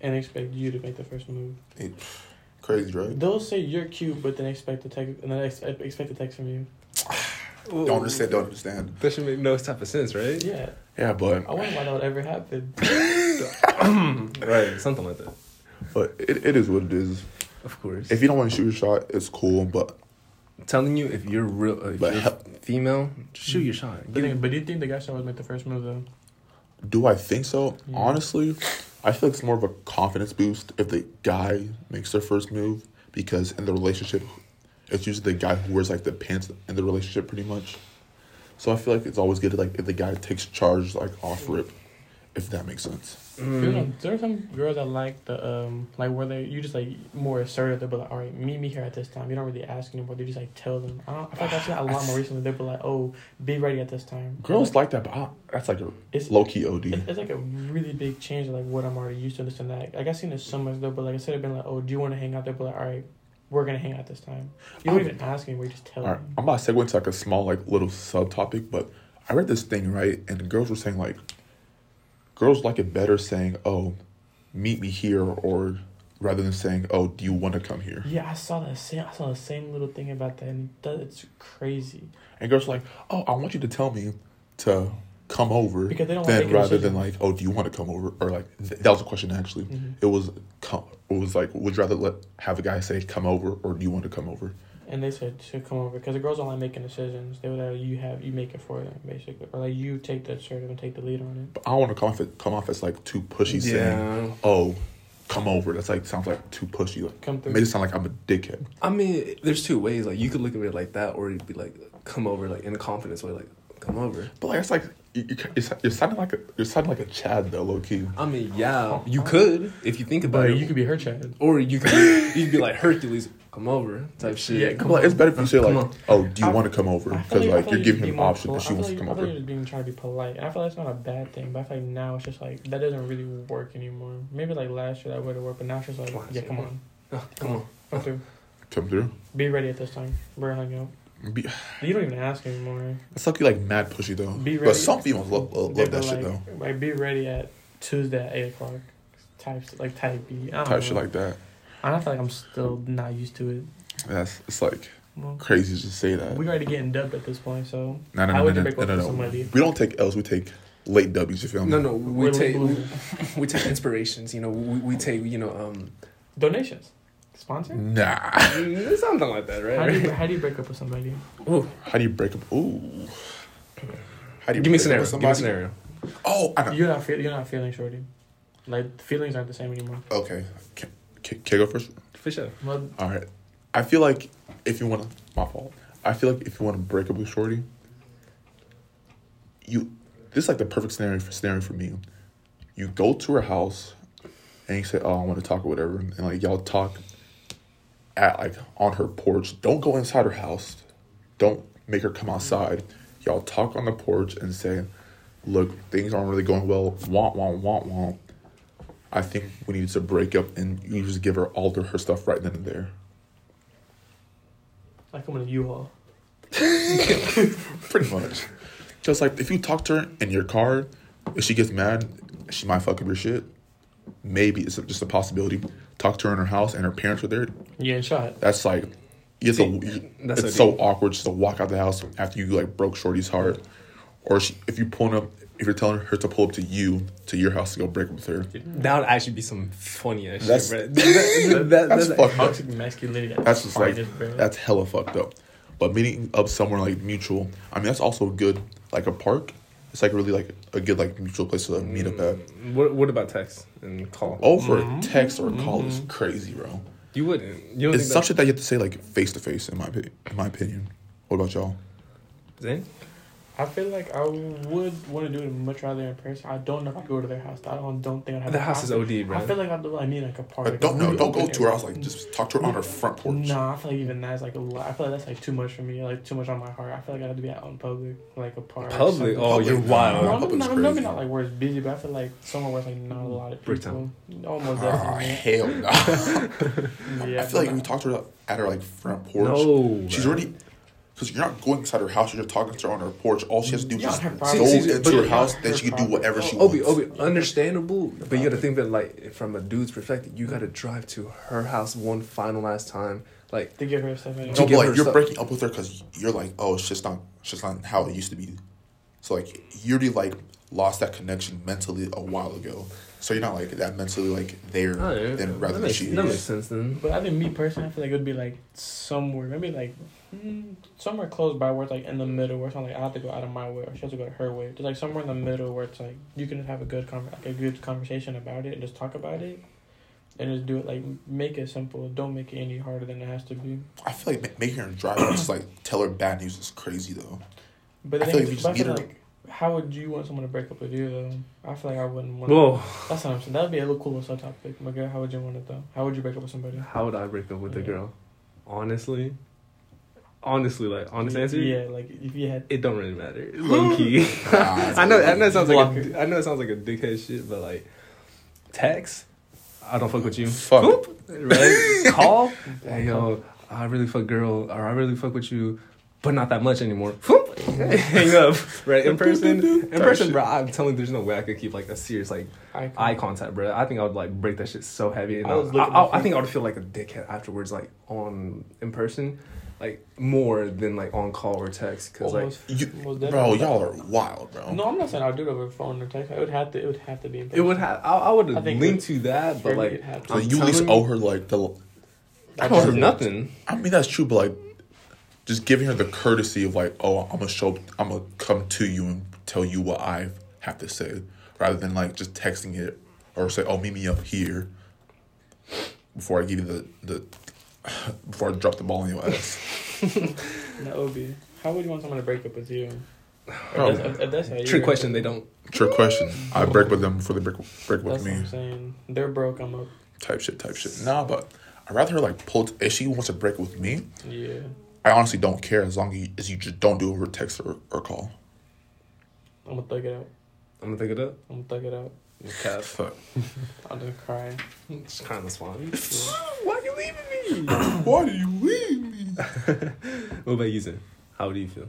and expect you to make the first move. it, crazy, right? They'll say you're cute, but then expect to text and then ex- expect a text from you. Don't understand, don't understand. That should make no type of sense, right? Yeah, Yeah, but I wonder why that would ever happen. *laughs* right, something like that. but it, it is what it is. Of course. If you don't want to shoot your shot, it's cool. But I'm telling you, if you're real, uh, if But you're hell- female, shoot your shot. But, Get but do you think the guy should always make the first move though? do I think so? Yeah. Honestly, I feel like it's more of a confidence boost if the guy makes their first move because in the relationship, it's usually the guy who wears like the pants in the relationship pretty much. So I feel like it's always good to like if the guy takes charge like off rip, if that makes sense. You Mm, there are some girls that like the um like where they you just like more assertive. They'll be like, all right, meet me here at this time. You don't really ask anymore. They just like tell them. I, don't, I feel like I've seen that a lot more recently. They'll be like, oh, be ready at this time. Girls like, like that, but I, that's like a it's low key OD. it's, it's like a really big change of like what I'm already used to. This and that. Like I seen this so much though, but like instead of being like, oh, do you want to hang out? They'll be like, all right, we're gonna hang out this time. You don't Um, even ask me; anymore. You just tell All right, them. I'm about to segue into like a small like little subtopic, but I read this thing right, and the girls were saying like, girls like it better saying, "Oh, meet me here," or rather than saying, "Oh, do you want to come here?" Yeah, I saw that same. I saw the same little thing about that, and it's crazy. And girls are like, "Oh, I want you to tell me to come over," Because they don't then like rather than like, "Oh, do you want to come over?" Or like th- that was a question actually. Mhm. It was come. It was like, would you rather let have a guy say, "Come over," or do you want to come over? And they said to come over because the girls don't like making decisions. They would rather you have you make it for them basically, or like you take the assertive and take the lead on But I don't want to come off it, come off as like too pushy, saying, "Oh, come over." That's like sounds like too pushy. Like, it. Come it through. makes it sound like I'm a dickhead. I mean, there's two ways. Like you could look at it like that, or you'd be like, come over, like in a confidence way, like come over. But like it's like you, you, you're, you're sounding like a you're sounding like a Chad though, low key. I mean, yeah, you could if you think about But it. you could be her Chad. or you could be, you could be like Hercules, come over type shit. Yeah, Come come like, it's better if you say like, on. "Oh, do you I- want to come over?" Because I like you're giving him an more option that she I feel wants to like- come I feel over. like you're being trying to be polite, and I feel like it's not a bad thing. But I feel like now it's just like that doesn't really work anymore. Maybe like last year that would have worked, but now it's just like, yeah, come on, Oh, come on. come through. Come through. Be ready at this time. We're hanging out. Be, You don't even ask anymore. it's lucky like mad pushy though. Be ready. But some females love, uh, love, love be that shit though. Like be ready at Tuesday at eight o'clock. Type like type B. I don't Type know. shit like that. I don't feel like I'm still not used to it. That's it's like Well, Crazy to say that. we already getting dubbed at this point, so No, no, how no, would no, no, no, no, no. somebody? We don't take L's. We take late W's. If You feel me? No, no, we We're take we, *laughs* we take inspirations. You know, we, we take you know um Donations, sponsor. Nah. *laughs* something like that, How do you right? how do you break up with somebody? Ooh, How do you break up? Ooh. How do you give me a scenario. with Give me a scenario. Oh, I know. You're not feel, you're not feeling shorty. Like feelings aren't the same anymore. Okay. Can, can, can I go first? For sure. Well, All right. I feel like if you want to, my fault. I feel like if you want to break up with Shorty, you, this is like the perfect scenario for scenario for me. You go to her house, and you say, "Oh, I want to talk or whatever," and like y'all talk at like on her porch. Don't go inside her house. Don't make her come outside. Y'all talk on the porch and say, "Look, things aren't really going well. Want, want, want, want." I think we need to break up, and you just give her all of her stuff right then and there. like I'm in a U-Haul. *laughs* Pretty much. Just like if you talk to her in your car, if she gets mad, she might fuck up your shit. Maybe it's just a possibility. Talk to her in her house and her parents are there. You getting shot. That's like, it's, a, That's it's so so awkward just to walk out the house after you like broke Shorty's heart. Or she, if you pulling up, if you're telling her to pull up to you, to your house to go break up with her. That would actually be some funny ass That's- shit, bro. *laughs* *laughs* That- that- That's that- fucked up. Masculinity. at That's just like, bro. that's hella fucked up. But meeting up somewhere like mutual, I mean, that's also good. Like a park, it's like really like a good like mutual place to meet up at. What What about text and call? over Mm-hmm. text or call is crazy, bro. You wouldn't. You It's think some shit that you have to say like face to face. In my in my opinion. What about y'all? that, Zane? I feel like I would want to do it much rather in person. I don't know if I go to their house. I don't don't think I'd have. To. The house is. OD, bro. I feel like I'd I need like a party. But don't no, don't go to her house. Like just talk to her on her front porch. Nah, I feel like even that's like a lot. I feel like that's like too much for me. Like too much on my heart. I feel like I have to be out in public, like a park. Public? something. Oh, you're wild. No, I'm not, maybe crazy. not like where it's busy, but I feel like somewhere where it's like not a lot of people. Bricktown. Almost Ah, definitely. hell no. *laughs* Yeah, I feel like but when you talk to her at her like front porch, No, she's bro. already. Because you're not going inside her house, you're just talking to her on her porch. All she has to do is just go property. See, see, into her house, then she can do whatever she Obi, wants. Obi, understandable, but you got to think that like from a dude's perspective, you got to drive to her house one final last time. Like, to give her stuff. anyway. No, but like you're stuff. breaking up with her because you're like, oh, it's just not, it's just not how it used to be. So like you already like lost that connection mentally a while ago. So you're not like that mentally like there. oh, then rather that, than makes, she that is. makes sense then. But I think me personally, I feel like it would be like somewhere, maybe like Mm, somewhere close by where it's like in the middle, where it's not like I have to go out of my way or she has to go to her way. Just like somewhere in the middle where it's like you can have a good con- like a good conversation about it and just talk about it, and just do it like make it simple. Don't make it any harder than it has to be. I feel like making her drive and just like tell her bad news is crazy though. But I the feel like if you just feel meet her- like how would you want someone to break up with you though? I feel like I wouldn't want. Whoa, That's what I'm saying. That'd be a little cool subtopic. My girl, how would you want it though? How would you break up with somebody? how would I break up with a Yeah. girl? Honestly, honestly, like honest answer. Yeah, like if you had. It don't really matter. *laughs* Low key. Nah, *laughs* I know. I know it sounds like Blocker. a, I know it sounds like a dickhead shit, but like text. I don't fuck with you. Fuck. Boop, right? *laughs* Call. Hey yo, I really fuck girl, or I really fuck with you, but not that much anymore. Boop, Hang up. Right in person. In person, bro. I'm telling you, there's no way I could keep like a serious like icon. eye contact, bro. I think I would like break that shit so heavy, and I I, I, looking I, at I think I would feel like a dickhead afterwards, like on in person, like more than like on call or text, because like You, bro, y'all are wild, bro. No, I'm not saying I'll do it over phone or text. It would have to. It would have to be. In it would have. I, I would I have think leaned to that, but like it'd have to. So you at least owe her like the. I don't have nothing. I mean that's true, but like, just giving her the courtesy of like, oh, I'm gonna show, I'm gonna come to you and tell you what I have to say, rather than like just texting it or say, oh, meet me up here. Before I give you the the, before I drop the ball in your ass. That would be. How would you want someone to break up with you? Bro. Oh. If that's, if that's how you Trick question. They don't. Trick question. I break with them before they break break That's with what me. I'm saying. They're broke. I'm up. Type shit. Type shit. Nah, but I'd rather like pull. T- if she wants to break with me, Yeah. I honestly don't care as long as you, as you just don't do it over text or, or call. I'm gonna thug it out. I'm gonna think it up. I'm gonna thug it out. Cap. Fuck. *laughs* I'm just crying. It's kind of spawn. *laughs* Why are you leaving me? *coughs* Why do you leave me? *laughs* What about you, Zen? How do you feel?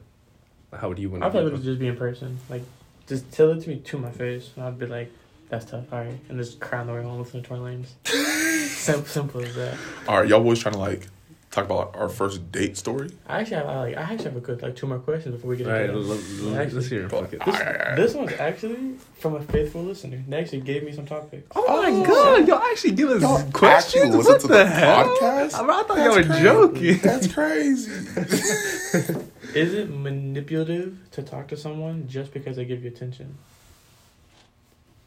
How would you want I to? thought it would just be in person. Like, just tell it to me to my face, and I'd be like, "That's tough." All right, and just cry on the way home listening to Tory Lanez. simple, simple as that. All right, y'all always trying to like talk about our first date story? I actually have I like I actually have a good like two more questions before we get All right, into let, that. let, Actually, let's hear it. Fuck it. This, Alright, alright. this one's actually from a faithful listener. They actually gave me some topics. Oh my Oh. god, y'all actually give us Y'all questions? listen What to the, the hell? podcast? I, I thought y'all were crazy. joking. That's crazy. *laughs* Is it manipulative to talk to someone just because they give you attention?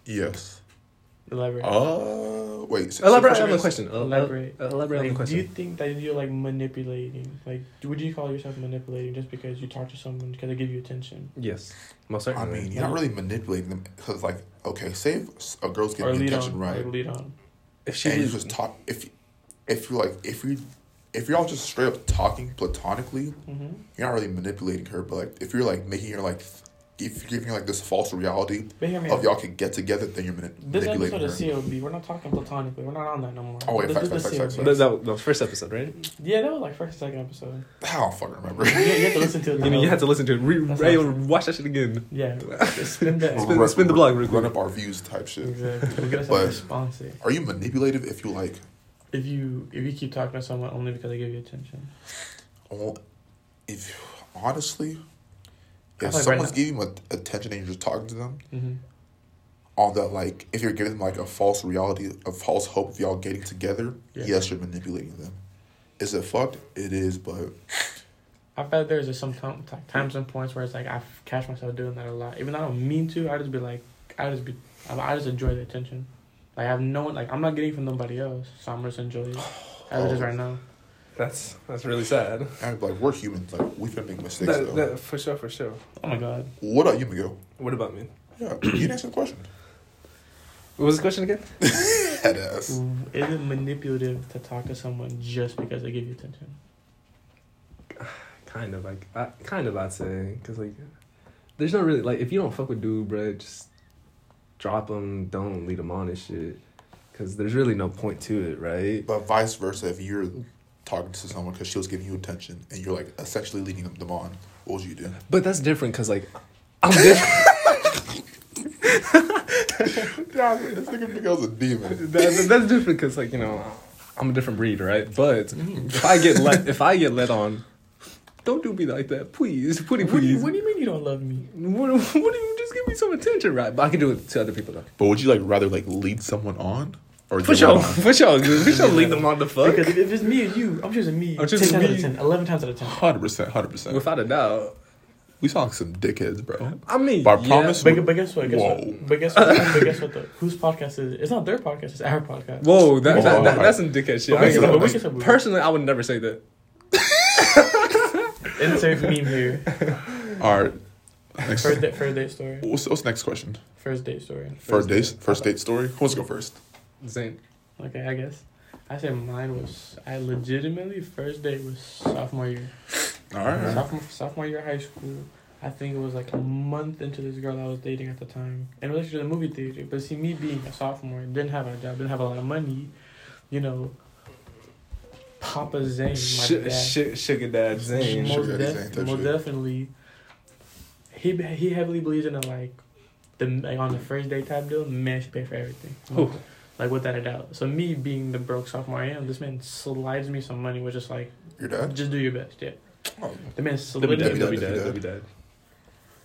yes. Elaborate. Uh, wait. say- say Elaborate the on the question. Elaborate. Elaborate on the Like, do you think that you're like manipulating? Like, would you call yourself manipulating just because you talk to someone because they give you attention? Yes, most certainly. I mean, you're not really manipulating them because, like, okay, say if a girl's getting attention on? right, Or lead on. if she and you was just talk. If if you like, if you if you're all just straight up talking platonically, Mm-hmm. you're not really manipulating her. But like, if you're like making her like, if you're giving like this false reality But of y'all can get together, then you're mani- This manipulating episode her. is COB. We're not talking platonically. We're not on that no more. Oh, wait, This facts, is the facts, facts, COB. that, that, that was first episode, right? Yeah, that was like first and second episode. I don't fucking remember. you, you have to listen to it. *laughs* You know, you had to listen to it. Re- That's hey, awesome. watch that shit again. Yeah, *laughs* spin that. Spin- spin the blog real Run quick. up our views type shit. Exactly. We'll get us But- a Are you manipulative if you like? If you if you keep talking to someone only because they give you attention. Well, if honestly, I if like someone's now- giving you attention and you're just talking to them Mm-hmm. on that, like, if you're giving them like a false reality, a false hope of y'all getting together, Yeah. yes, you're manipulating them. Is it fucked? It is, but I feel like there's just some time, times and points where it's like I catch myself doing that a lot. Even though I don't mean to, I just be like, I just be, I, I just enjoy the attention. Like I have no one, like I'm not getting from nobody else, so I'm just enjoying it *sighs* as it is Oh. right now. That's that's really sad. and like we're humans, like we can make mistakes. That, though. that, for sure, for sure. Oh my god. What about you, Miguel? What about me? Yeah, you didn't answer the question. What was the question again? *laughs* Head ass. Is it manipulative to talk to someone just because they give you attention? Kind of like, I, kind of I'd say, cause like, there's not really like if you don't fuck with dude, bro, just drop him. Don't lead him on and shit. Cause there's really no point to it, right? But vice versa, if you're talking to someone because she was giving you attention and you're like essentially leading them, them on, what would you do? But that's different, cause like, I'm *laughs* different. Yeah, this nigga Miguel's a demon. that, that's different, cause like you know, I'm a different breed, right? But if I get let, if I get let on, don't do me like that, please, pretty What do, you, please. what do you mean you don't love me? What, what do you just give me some attention, right? But I can do it to other people though. But would you like rather like lead someone on or For give sure, one on? for sure, for sure. Leave *laughs* them on the fuck Because if, if it's me and you, I'm choosing me. I'm choosing times me. out of 10, 11 times out of 10. Hundred percent, hundred percent. without a doubt. We sound like some dickheads, bro. I mean, But I yeah, promise- But, but guess what? Guess Whoa. what? But guess what? but guess what? The, whose podcast is it? It's not their podcast. It's our podcast. Whoa, that, Whoa, that, that, alright. that's some dickhead shit. But I we ain't can- gonna- but we can say- personally, I would never say that. *laughs* Insert meme here. All right. Next, First date, first date story. what's, what's the next question? First date story. First date, first date story. Who wants to go first? Zane. Okay, I guess. I said mine was. I legitimately first date was sophomore year. All right. Sophomore sophomore year of high school. I think it was like a month into this girl I was dating at the time, and it was actually the movie theater. But see, me being a sophomore, didn't have a job, didn't have a lot of money, you know. Papa Zane, my Sh- dad. sh- sugar dad Zane. most, Sugar daddy def- Zane most definitely. He he heavily believes in the like, the like on the first date type deal. Man should pay for everything. Who? Like without a doubt. So me being the broke sophomore I am, this man slides me some money, which is like, Your dad? just do your best. Yeah. Oh, The man That'd slid be it. dad. Debbie That'd be dad, dad. Debbie be dad.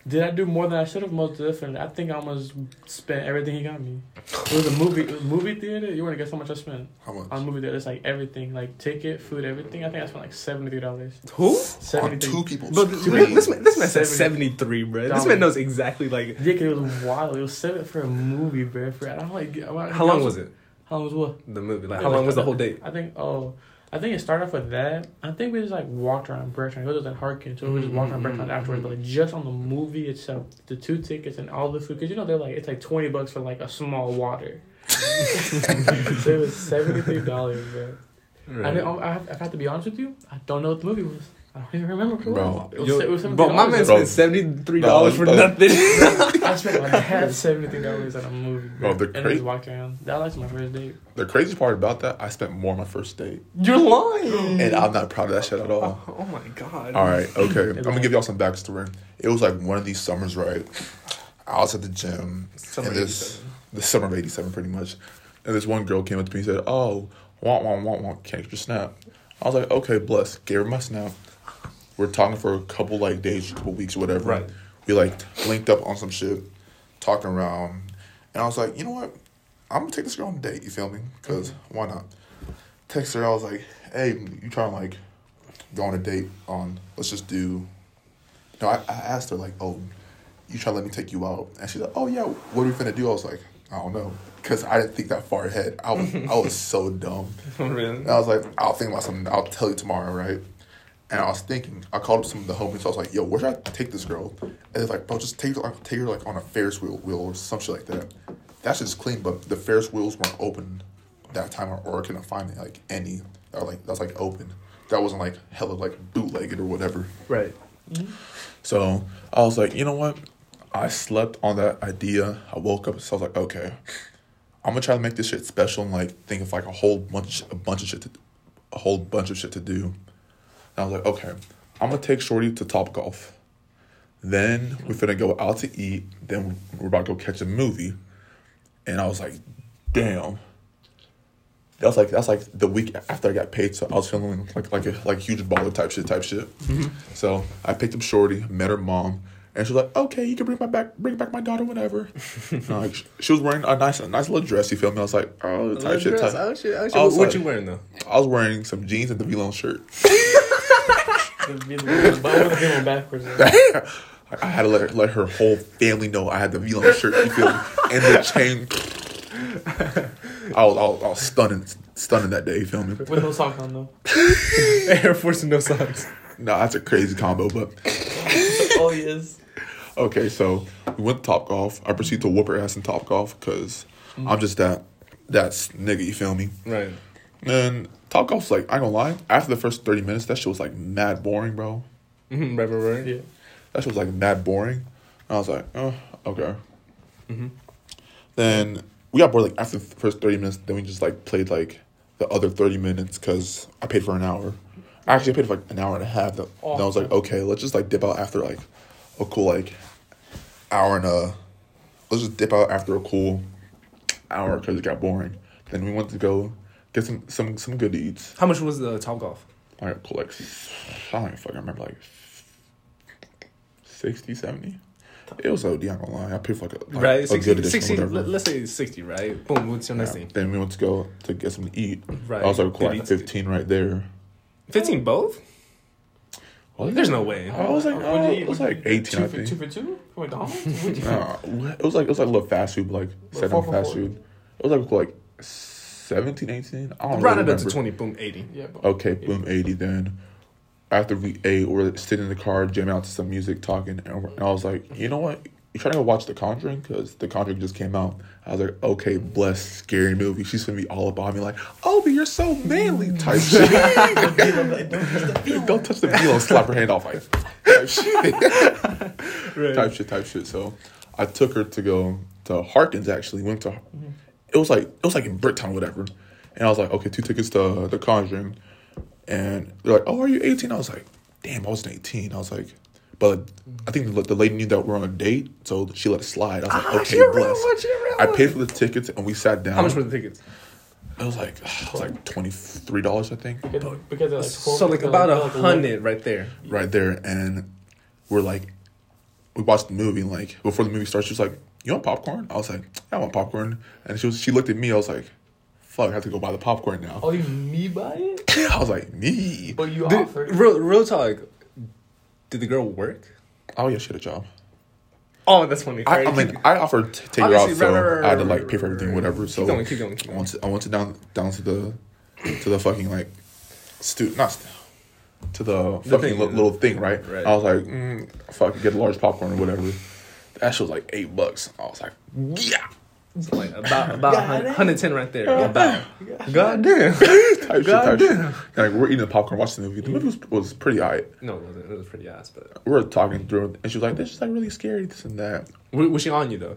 Did I do more than I should have? Most definitely. I think I almost spent everything he got me. It was a movie it was a movie theater. You want to guess how much I spent how much? on movie theater? It's like everything, like ticket, food, everything. I think I spent like seventy three dollars. Who? Seventy On two people. But It's this, this man, this man said Seventy- 73, bro. This man knows exactly like. Yeah, 'cause it was wild. It was seven for a movie, bro. For I'm like, I'm, How long was it? How long was what? The movie. Like, Yeah, how long like, was the whole date? I think. Oh, I think it started off with that. I think we just like walked around Bertrand. It was in Harkin, so we just walked around Bertrand afterwards. But like just on the movie itself, the two tickets and all the food, because you know they're like it's like twenty bucks for like a small water. *laughs* so it was seventy three dollars, bro. I, didn't, um, I, have, I have to be honest with you. I don't know what the movie was. I don't even remember what it Bro. was. It was, Yo, it was bro, my man spent $73 for nothing. *laughs* I spent my dad seventy three dollars on a movie, Bro, the and I cra- just walked around. That was my first date. The crazy part about that, I spent more on my first date, You're lying. *gasps* and I'm not proud of that shit at all. Oh, oh my god. All right, okay. I'm gonna give y'all some backstory. It was like one of these summers, right? I was at the gym, Summer and this the summer of '87, pretty much. And this one girl came up to me and said, "Oh, want, want, want, want, can't get your snap." I was like, okay, bless. Gave her my snap. We're talking for a couple like days, a couple weeks, whatever. Right. We like linked up on some shit, talking around, and I was like, you know what? I'm gonna take this girl on a date. You feel me? Because mm-hmm. why not? Text her. I was like, hey, you trying to like go on a date on? Let's just do. No, I, I asked her like, oh, you trying to let me take you out? And she's like, oh yeah, what are we finna do? I was like, I don't know, because I didn't think that far ahead. I was I was *laughs* so dumb. really? And I was like, I'll think about something. I'll tell you tomorrow, right? And I was thinking, I called up some of the homies. So I was like, Yo, where should I take this girl? And they're like, Bro, just take her, like, take her like on a Ferris wheel, wheel or some shit like that. That's just clean, but the Ferris wheels weren't open that time, or, or I couldn't find like any that like that's like open. That wasn't like hella like bootlegged or whatever. Right. So I was like, you know what? I slept on that idea. I woke up, so I was like, okay, I'm gonna try to make this shit special and like think of like a whole bunch, a bunch of shit, to, a whole bunch of shit to do. I was like, okay, I'm gonna take Shorty to Top Golf. Then we're finna go out to eat. Then we're about to go catch a movie. And I was like, damn. That was like that's like the week after I got paid, so I was feeling like like a like huge baller type shit type shit. Mm-hmm. So I picked up Shorty, met her mom, and she was like, "Okay, you can bring my back bring back my daughter whenever." *laughs* Like she was wearing a nice a nice little dress. You feel me? I was like, "Oh, type shit." Type. Oh shit! Oh, shit. I was What, like- you wearing though? I was wearing some jeans and the V-Lone shirt. *laughs* The I would have been backwards. *laughs* I had to let her, let her whole family know I had the V-Lone shirt. You feel me? And the chain. I was, I was, I was stunning, stunning that day. You feel me? With no socks on though. *laughs* Air Force and no socks. No, that's a crazy combo. But oh yes. okay, so we went to Top Golf. I proceeded to whoop her ass in Top Golf because I'm just that that nigga. You feel me? Right. And Top Golf's like I ain't gonna lie. After the first thirty minutes, that shit was like mad boring, bro. Mm-hmm. Right. Right. Right. Yeah. That shit was like mad boring. And I was like, oh, okay. Mm-hmm. Then we got bored like after the first thirty minutes. Then we just like played like the other thirty minutes because I paid for an hour. Actually, I paid for like an hour and a half. Then Oh. then I was like, okay, let's just like dip out after like a cool like hour and a. Let's just dip out after a cool hour because it got boring. Then we went to go get some some some good eats. How much was the Top Golf? Like cool like I don't even fucking remember like 60, 70. It was OD, I'm gonna lie. I paid for like a, like right. a 60, good 60 whatever. let- Let's say sixty. Right. Boom. What's your next Yeah. thing? Then we went to go to get something to eat. Right. I was like, cool, like 15 right there. Fifteen both. Was There's no way. I was like, What'd uh, you it was like 18, Two I for, think. two for two from McDonald's. What'd you eat? Nah, it was like it was like a little fast food, like set four on for fast four. food. It was like like 17, 18. I don't Round really it up to twenty. Boom. Eighty. Yeah. But Okay, boom, 80 then. After we ate, we're sitting in the car, jamming out to some music, talking, and, and I was like, you know what? You trying to go watch The Conjuring? Because The Conjuring just came out. I was like, okay, bless, scary movie. She's gonna be all about me, like, oh, but you're so manly, type *laughs* shit. Don't touch the beetle, slap her hand off, like, type shit. *laughs* Right. type shit, type shit. So I took her to go to Harkins. Actually, went to. Mm-hmm. It was like it was like in Bricktown, whatever. And I was like, okay, two tickets to The Conjuring, and they're like, oh, are you 18? I was like, damn, I wasn't 18. I was like, but I think the, the lady knew that we're on a date, so she let it slide. I was like, Ah, okay, she a real bless. one, she I paid for the tickets and we sat down. How much were the tickets? It was like it was like twenty three dollars, I think, because, because they're like 12, So like about a like hundred right there. right there, and we're like, we watched the movie, and like before the movie starts, she was like, "You want popcorn?" I was like, "Yeah, "I want popcorn," and she was she looked at me. I was like, "Fuck, I have to go buy the popcorn now." Oh, you me buy it? *laughs* I was like, "Me." But you Did, offered. real, real talk. Did the girl work? Oh yeah, she had a job. Oh, that's funny. I, I Alright, mean, I offered to take her out, Obviously, so right, right, right, I had to like pay for everything, whatever. So Keep going, keep going, keep I went to I went to down down to the to the fucking like stu not stu- to the, fucking thing, li- little thing, right? Right. I was like, mm, fuck, get a large popcorn or whatever. That shit was like eight bucks. I was like, yeah, like about *laughs* about God 100, 110 right there. About. *laughs* God. God damn. *laughs* type shit, type Goddamn. Like we're eating the popcorn, watching the movie. The movie was, was pretty alright. No, it wasn't. It was pretty ass, but. We were talking through, it, and she was like, "This is like really scary, this and that." Was was she on you though?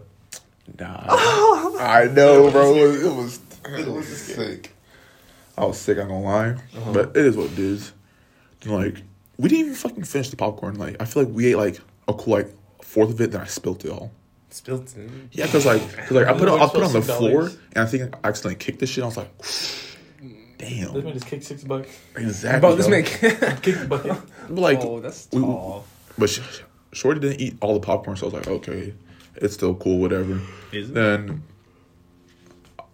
Nah, I know, bro. It was it was, it was sick. I was sick. I'm gonna lie, Uh-huh. but it is what it is. And, like we didn't even fucking finish the popcorn. Like I feel like we ate like a cool like a fourth of it, then I spilt it all. Spilt it. Yeah, cause like, cause like I put it, I put it on the $160. floor, and I think I accidentally kicked this shit. I was like, damn. This man just kicked six bucks. Exactly. Bro, this yo. man. *laughs* Kicked the bucket. But, like, oh, that's we- tall. but sh- sh- Shorty didn't eat all the popcorn, so I was like, okay, it's still cool, whatever. Is it? Then,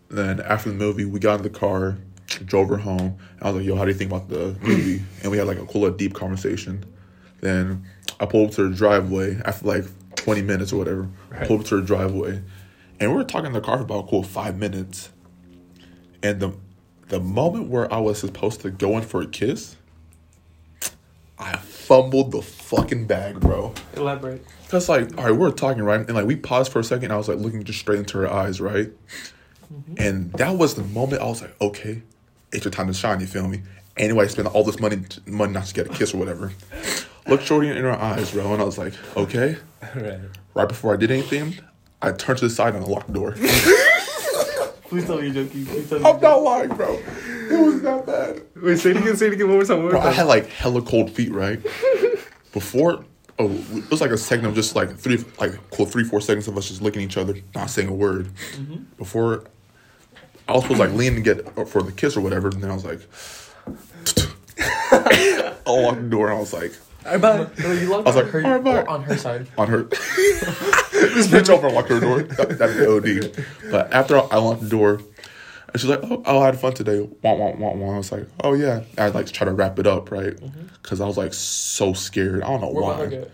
then after the movie, we got in the car, drove her home. And I was like, "Yo, how do you think about the movie?" And we had like a cool, little deep conversation. Then I pulled up to her driveway after like twenty minutes or whatever. Right. Pulled up to her driveway, and we were talking in the car for about cool five minutes. And the the moment where I was supposed to go in for a kiss, I fumbled the fucking bag, bro. Elaborate. Cause like, all right, we we're talking right, and like we paused for a second. And I was like looking just straight into her eyes, right, mm-hmm. and that was the moment I was like, okay, it's your time to shine. You feel me? Anyway, I spent all this money, money not to get a kiss or whatever. Looked Shorty in her eyes, bro, and I was like, okay. right. Right before I did anything, I turned to the side and unlocked the door. *laughs* Please tell me you're joking. Please tell me. I'm not lying, bro. It was that bad. Wait, say it again. Say it again. One more time. One more Bro, I time. had like hella cold feet, right? *laughs* Before, oh, it was like a second of just like three, like cool three, four seconds of us just looking at each other, not saying a word. Mm-hmm. Before, I was supposed like lean to get for the kiss or whatever, and then I was like, *laughs* I locked the door, and I was like, All right, bye. No, you locked I was on like, her alright, on her side. on her. *laughs* this bitch over and locked her door. That, that'd be OD. But after I unlocked the door, and she's like, "Oh, oh I had fun today." Wah, wah, wah, wah. I was like, "Oh yeah." I like to try to wrap it up, right? Mm-hmm. Because I was like so scared. I don't know Where why. about get?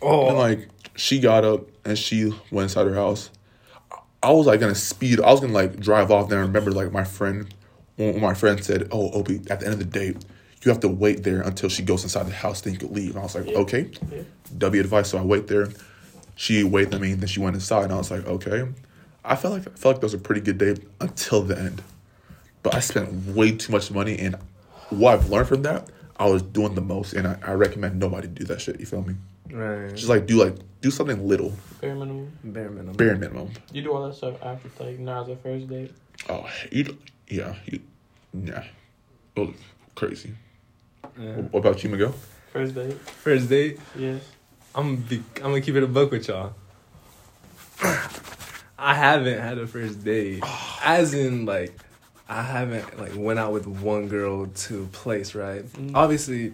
Oh, And like she got up and she went inside her house. I was like gonna speed. I was gonna like drive off there. and remember, like my friend, when my friend said, "Oh, Obi, at the end of the day, you have to wait there until she goes inside the house, then you can leave." And I was like, Yeah. "Okay." Yeah. W advice. So I wait there. She waited on me, then she went inside, and I was like, "Okay." I felt like I felt like that was a pretty good date until the end, but I spent way too much money, and what I've learned from that, I was doing the most, and I, I recommend nobody do that shit. You feel me? right. Just like do like do something little, Bare minimum. bare minimum. bare minimum. You do all that stuff after like not as a first date. Oh, you yeah, you, yeah, it was crazy. Yeah. What about you, Miguel? First date. First date. Yes. I'm be, I'm gonna keep it a buck with y'all. I haven't had a first date, *sighs* as in like, I haven't like went out with one girl to a place, right? Mm. Obviously,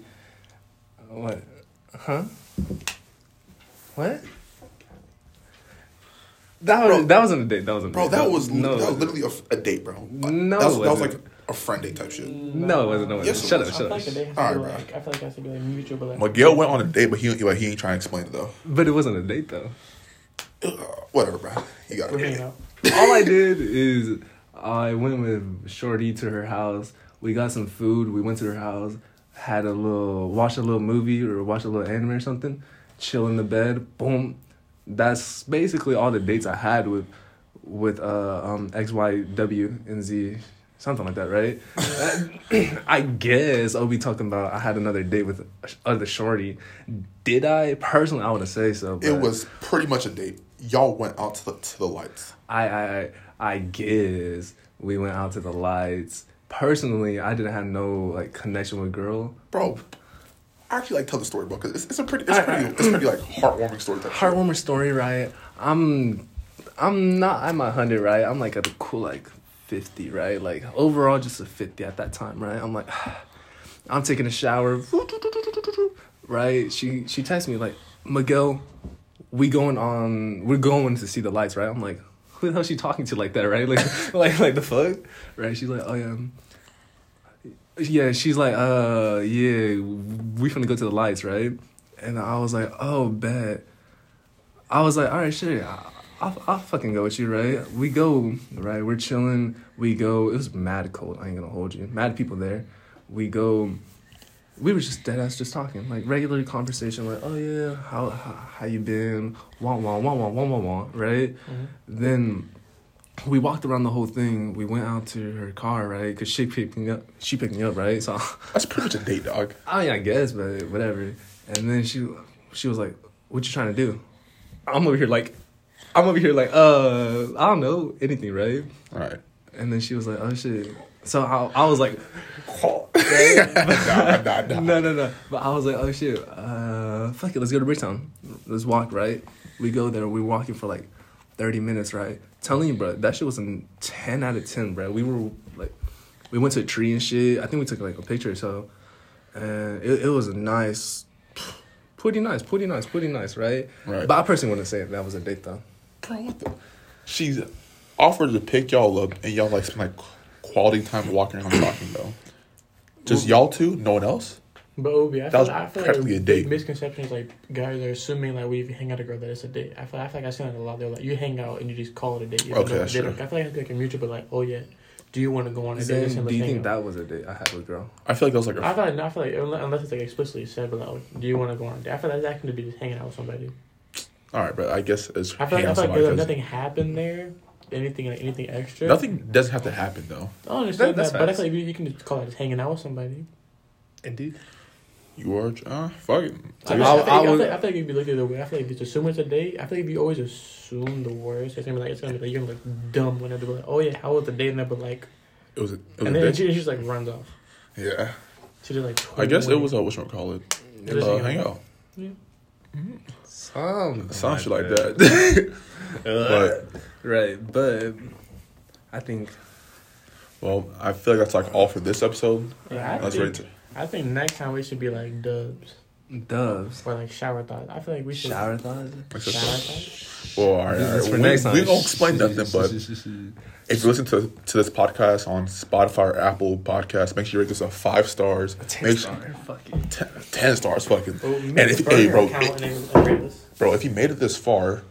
what, huh? What? That was Bro. that wasn't a date. That wasn't. a Bro, date. that was no, that was literally a, a date, bro. No, that was, that was like a friend date type shit. No, it wasn't. No, it Yes, wasn't. it Shut up, I shut feel up. like a date has to Alright, be bro. like I feel like it has to be like mutual, but like Miguel went on a date, but he like he ain't trying to explain it though. But it wasn't a date though. Uh, whatever, bro. You got we're hanging it. out. all I did is I went with Shorty to her house. We got some food. We went to her house, had a little, watched a little movie or watched a little anime or something, chill in the bed. Boom. That's basically all the dates I had with with uh um X Y W and Z. Something like that, right? *coughs* I guess I'll be talking about I had another date with other shorty. Did I? Personally, I want to say so. It was pretty much a date. Y'all went out to the to the lights. I I I I guess we went out to the lights. Personally, I didn't have no like connection with girl. bro. I actually like tell the story, bro, because it's, it's a pretty, it's I- pretty, it's pretty like heartwarming story. Type. Heartwarming story, right? I'm I'm not I'm a hundred, right? I'm like a cool like fifty, right? Like overall just a fifty at that time, right? I'm like *sighs* I'm taking a shower. Right? She she texts me like, Miguel, we going on we're going to see the lights, right? I'm like, who the hell she talking to like that, right? *laughs* Like like like the fuck? Right? She's like, Oh yeah. Yeah, she's like, uh, yeah, we finna go to the lights, right? And I was like, oh, bet. I was like, all right, shit, I'll, I'll fucking go with you, right? We go, right? We're chilling. We go. It was mad cold. I ain't gonna hold you. Mad people there. We go. We were just dead ass just talking, like regular conversation, like, oh yeah, how how, how you been? Wah wah wah wah wah wah wah, right? Mhm. Then we walked around the whole thing. We went out to her car, right? Cause she picked me up. She picked me up, right? So *laughs* That's pretty much a date, dog. I mean, I guess, but whatever. And then she she was like, "What you trying to do?" I'm over here like, I'm over here like, uh, I don't know anything, right? All right. And then she was like, "Oh shit." So I, I was like, *laughs* nah, nah, nah. *laughs* no, no, no. But I was like, oh shit, uh, fuck it, let's go to Bricktown. Let's walk, right? We go there. We're walking for like thirty minutes, right? Telling you, bro, that shit was a ten out of ten, bro. We were like we went to a tree and shit. I think we took like a picture or so, and it, it was a nice, pretty nice, pretty nice, pretty nice, right? Right. But I personally wouldn't say that was a date though. Bro. She's offered to pick y'all up, and y'all like spend like quality time walking around talking though. Just y'all two, no one else. But Obi, I That feel, was I feel practically like a date. misconception is like guys are assuming like we hang out a girl that it's a date. I feel, I feel like I seen it a lot. They're like, you hang out and you just call it a date. You Okay, know, that's they true. don't- I feel like it's like a mutual, but like, oh yeah, do you want to go on a date? Then, do you out. think that was a date I had with a girl? I feel like that was like I a, feel like no, I feel like unless, unless it's like explicitly said, but like, do you want to go on a date? I feel like that can be just hanging out with somebody. All right, but I guess it's I feel like, I feel like somebody there's 'cause nothing happened there. Anything like anything extra. nothing doesn't have to happen though. I understand That- that's that, but I facts. feel like you, you can just call it just hanging out with somebody. Indeed. You are uh fuck it. I, I feel, guess- I, I I, would- feel, I feel like if you look at the way, I feel like just assume it's a date. I feel like if you always assume the worst, it's gonna be like it's gonna be like you're gonna look dumb when they're like, oh yeah, how was the date? And they'll be like, it was a, it was and a then date. she, she just like runs off. Yeah, She just like. I guess it was a what you call it. Just Uh, hang hang out. out. Some Some shit like that. *laughs* but right, but I think well, I feel like that's like all for this episode. Yeah, I Let's think, rate it. I think next time we should be like dubs doves. or like shower thoughts. I feel like we should Shower thoughts. Like shower thoughts. Well, all right, all This right. is for we, next time. we don't explain nothing, but if you listen to to this podcast on Spotify or Apple Podcast, make sure you rate this a five stars. ten Make star. sure- Fuck it. ten, 10 stars, fucking. Oh, And if, hey, bro, account and then rate us. bro, if you made it this far,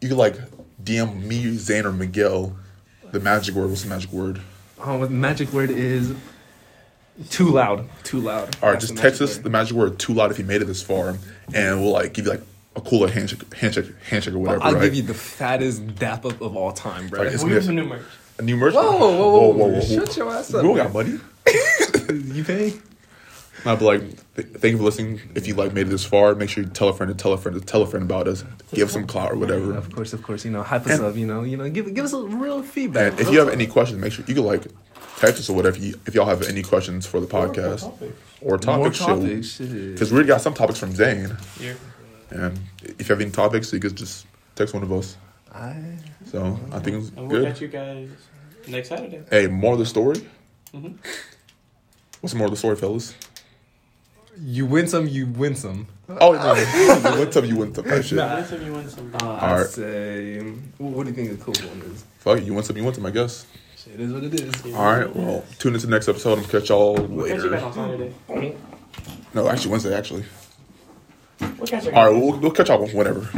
you could like DM me, Zane, or Miguel. The magic word. What's the magic word? Oh, the magic word is too loud. Too loud. All right, That's just the text us word. the magic word too loud if you made it this far, and we'll like give you like a cooler handshake, handshake, handshake or whatever. I'll right? give you the fattest dap up of all time, bro. Like, it's We'll gonna some new merch. a new merch. Whoa, whoa, whoa, whoa, Shut your ass up. We got money. *laughs* You pay? I'd be like, th- thank you for listening. If you like made it this far, make sure you tell a friend to tell a friend to tell a friend about us. Give us some clout or whatever. Of course, of course. You know, hype us And- up. You know, you know, give give us a real feedback. And if you have any questions, make sure you can like text us or whatever. You, if y'all have any questions for the podcast or more topics, topics, because we already got some topics from Zane. Yeah. And if you have any topics, you could just text one of us. I, So I think it's And we'll good. catch you guys next Saturday. Hey, more of the story. Mhm. What's more of the story, fellas? you win some, you win some. Oh, no, *laughs* you win some, you win some. That shit. Nah. Next time you win some. Uh, All I right. say, what, what do you think the cool one is? Fuck it, you win some, you win some, I guess. Shit is what it is. All right, well, tune into the next episode and catch y'all We'll catch you guys later. on Saturday. No, actually, Wednesday, actually. We'll catch you guys. All right, we'll, we'll catch y'all whenever.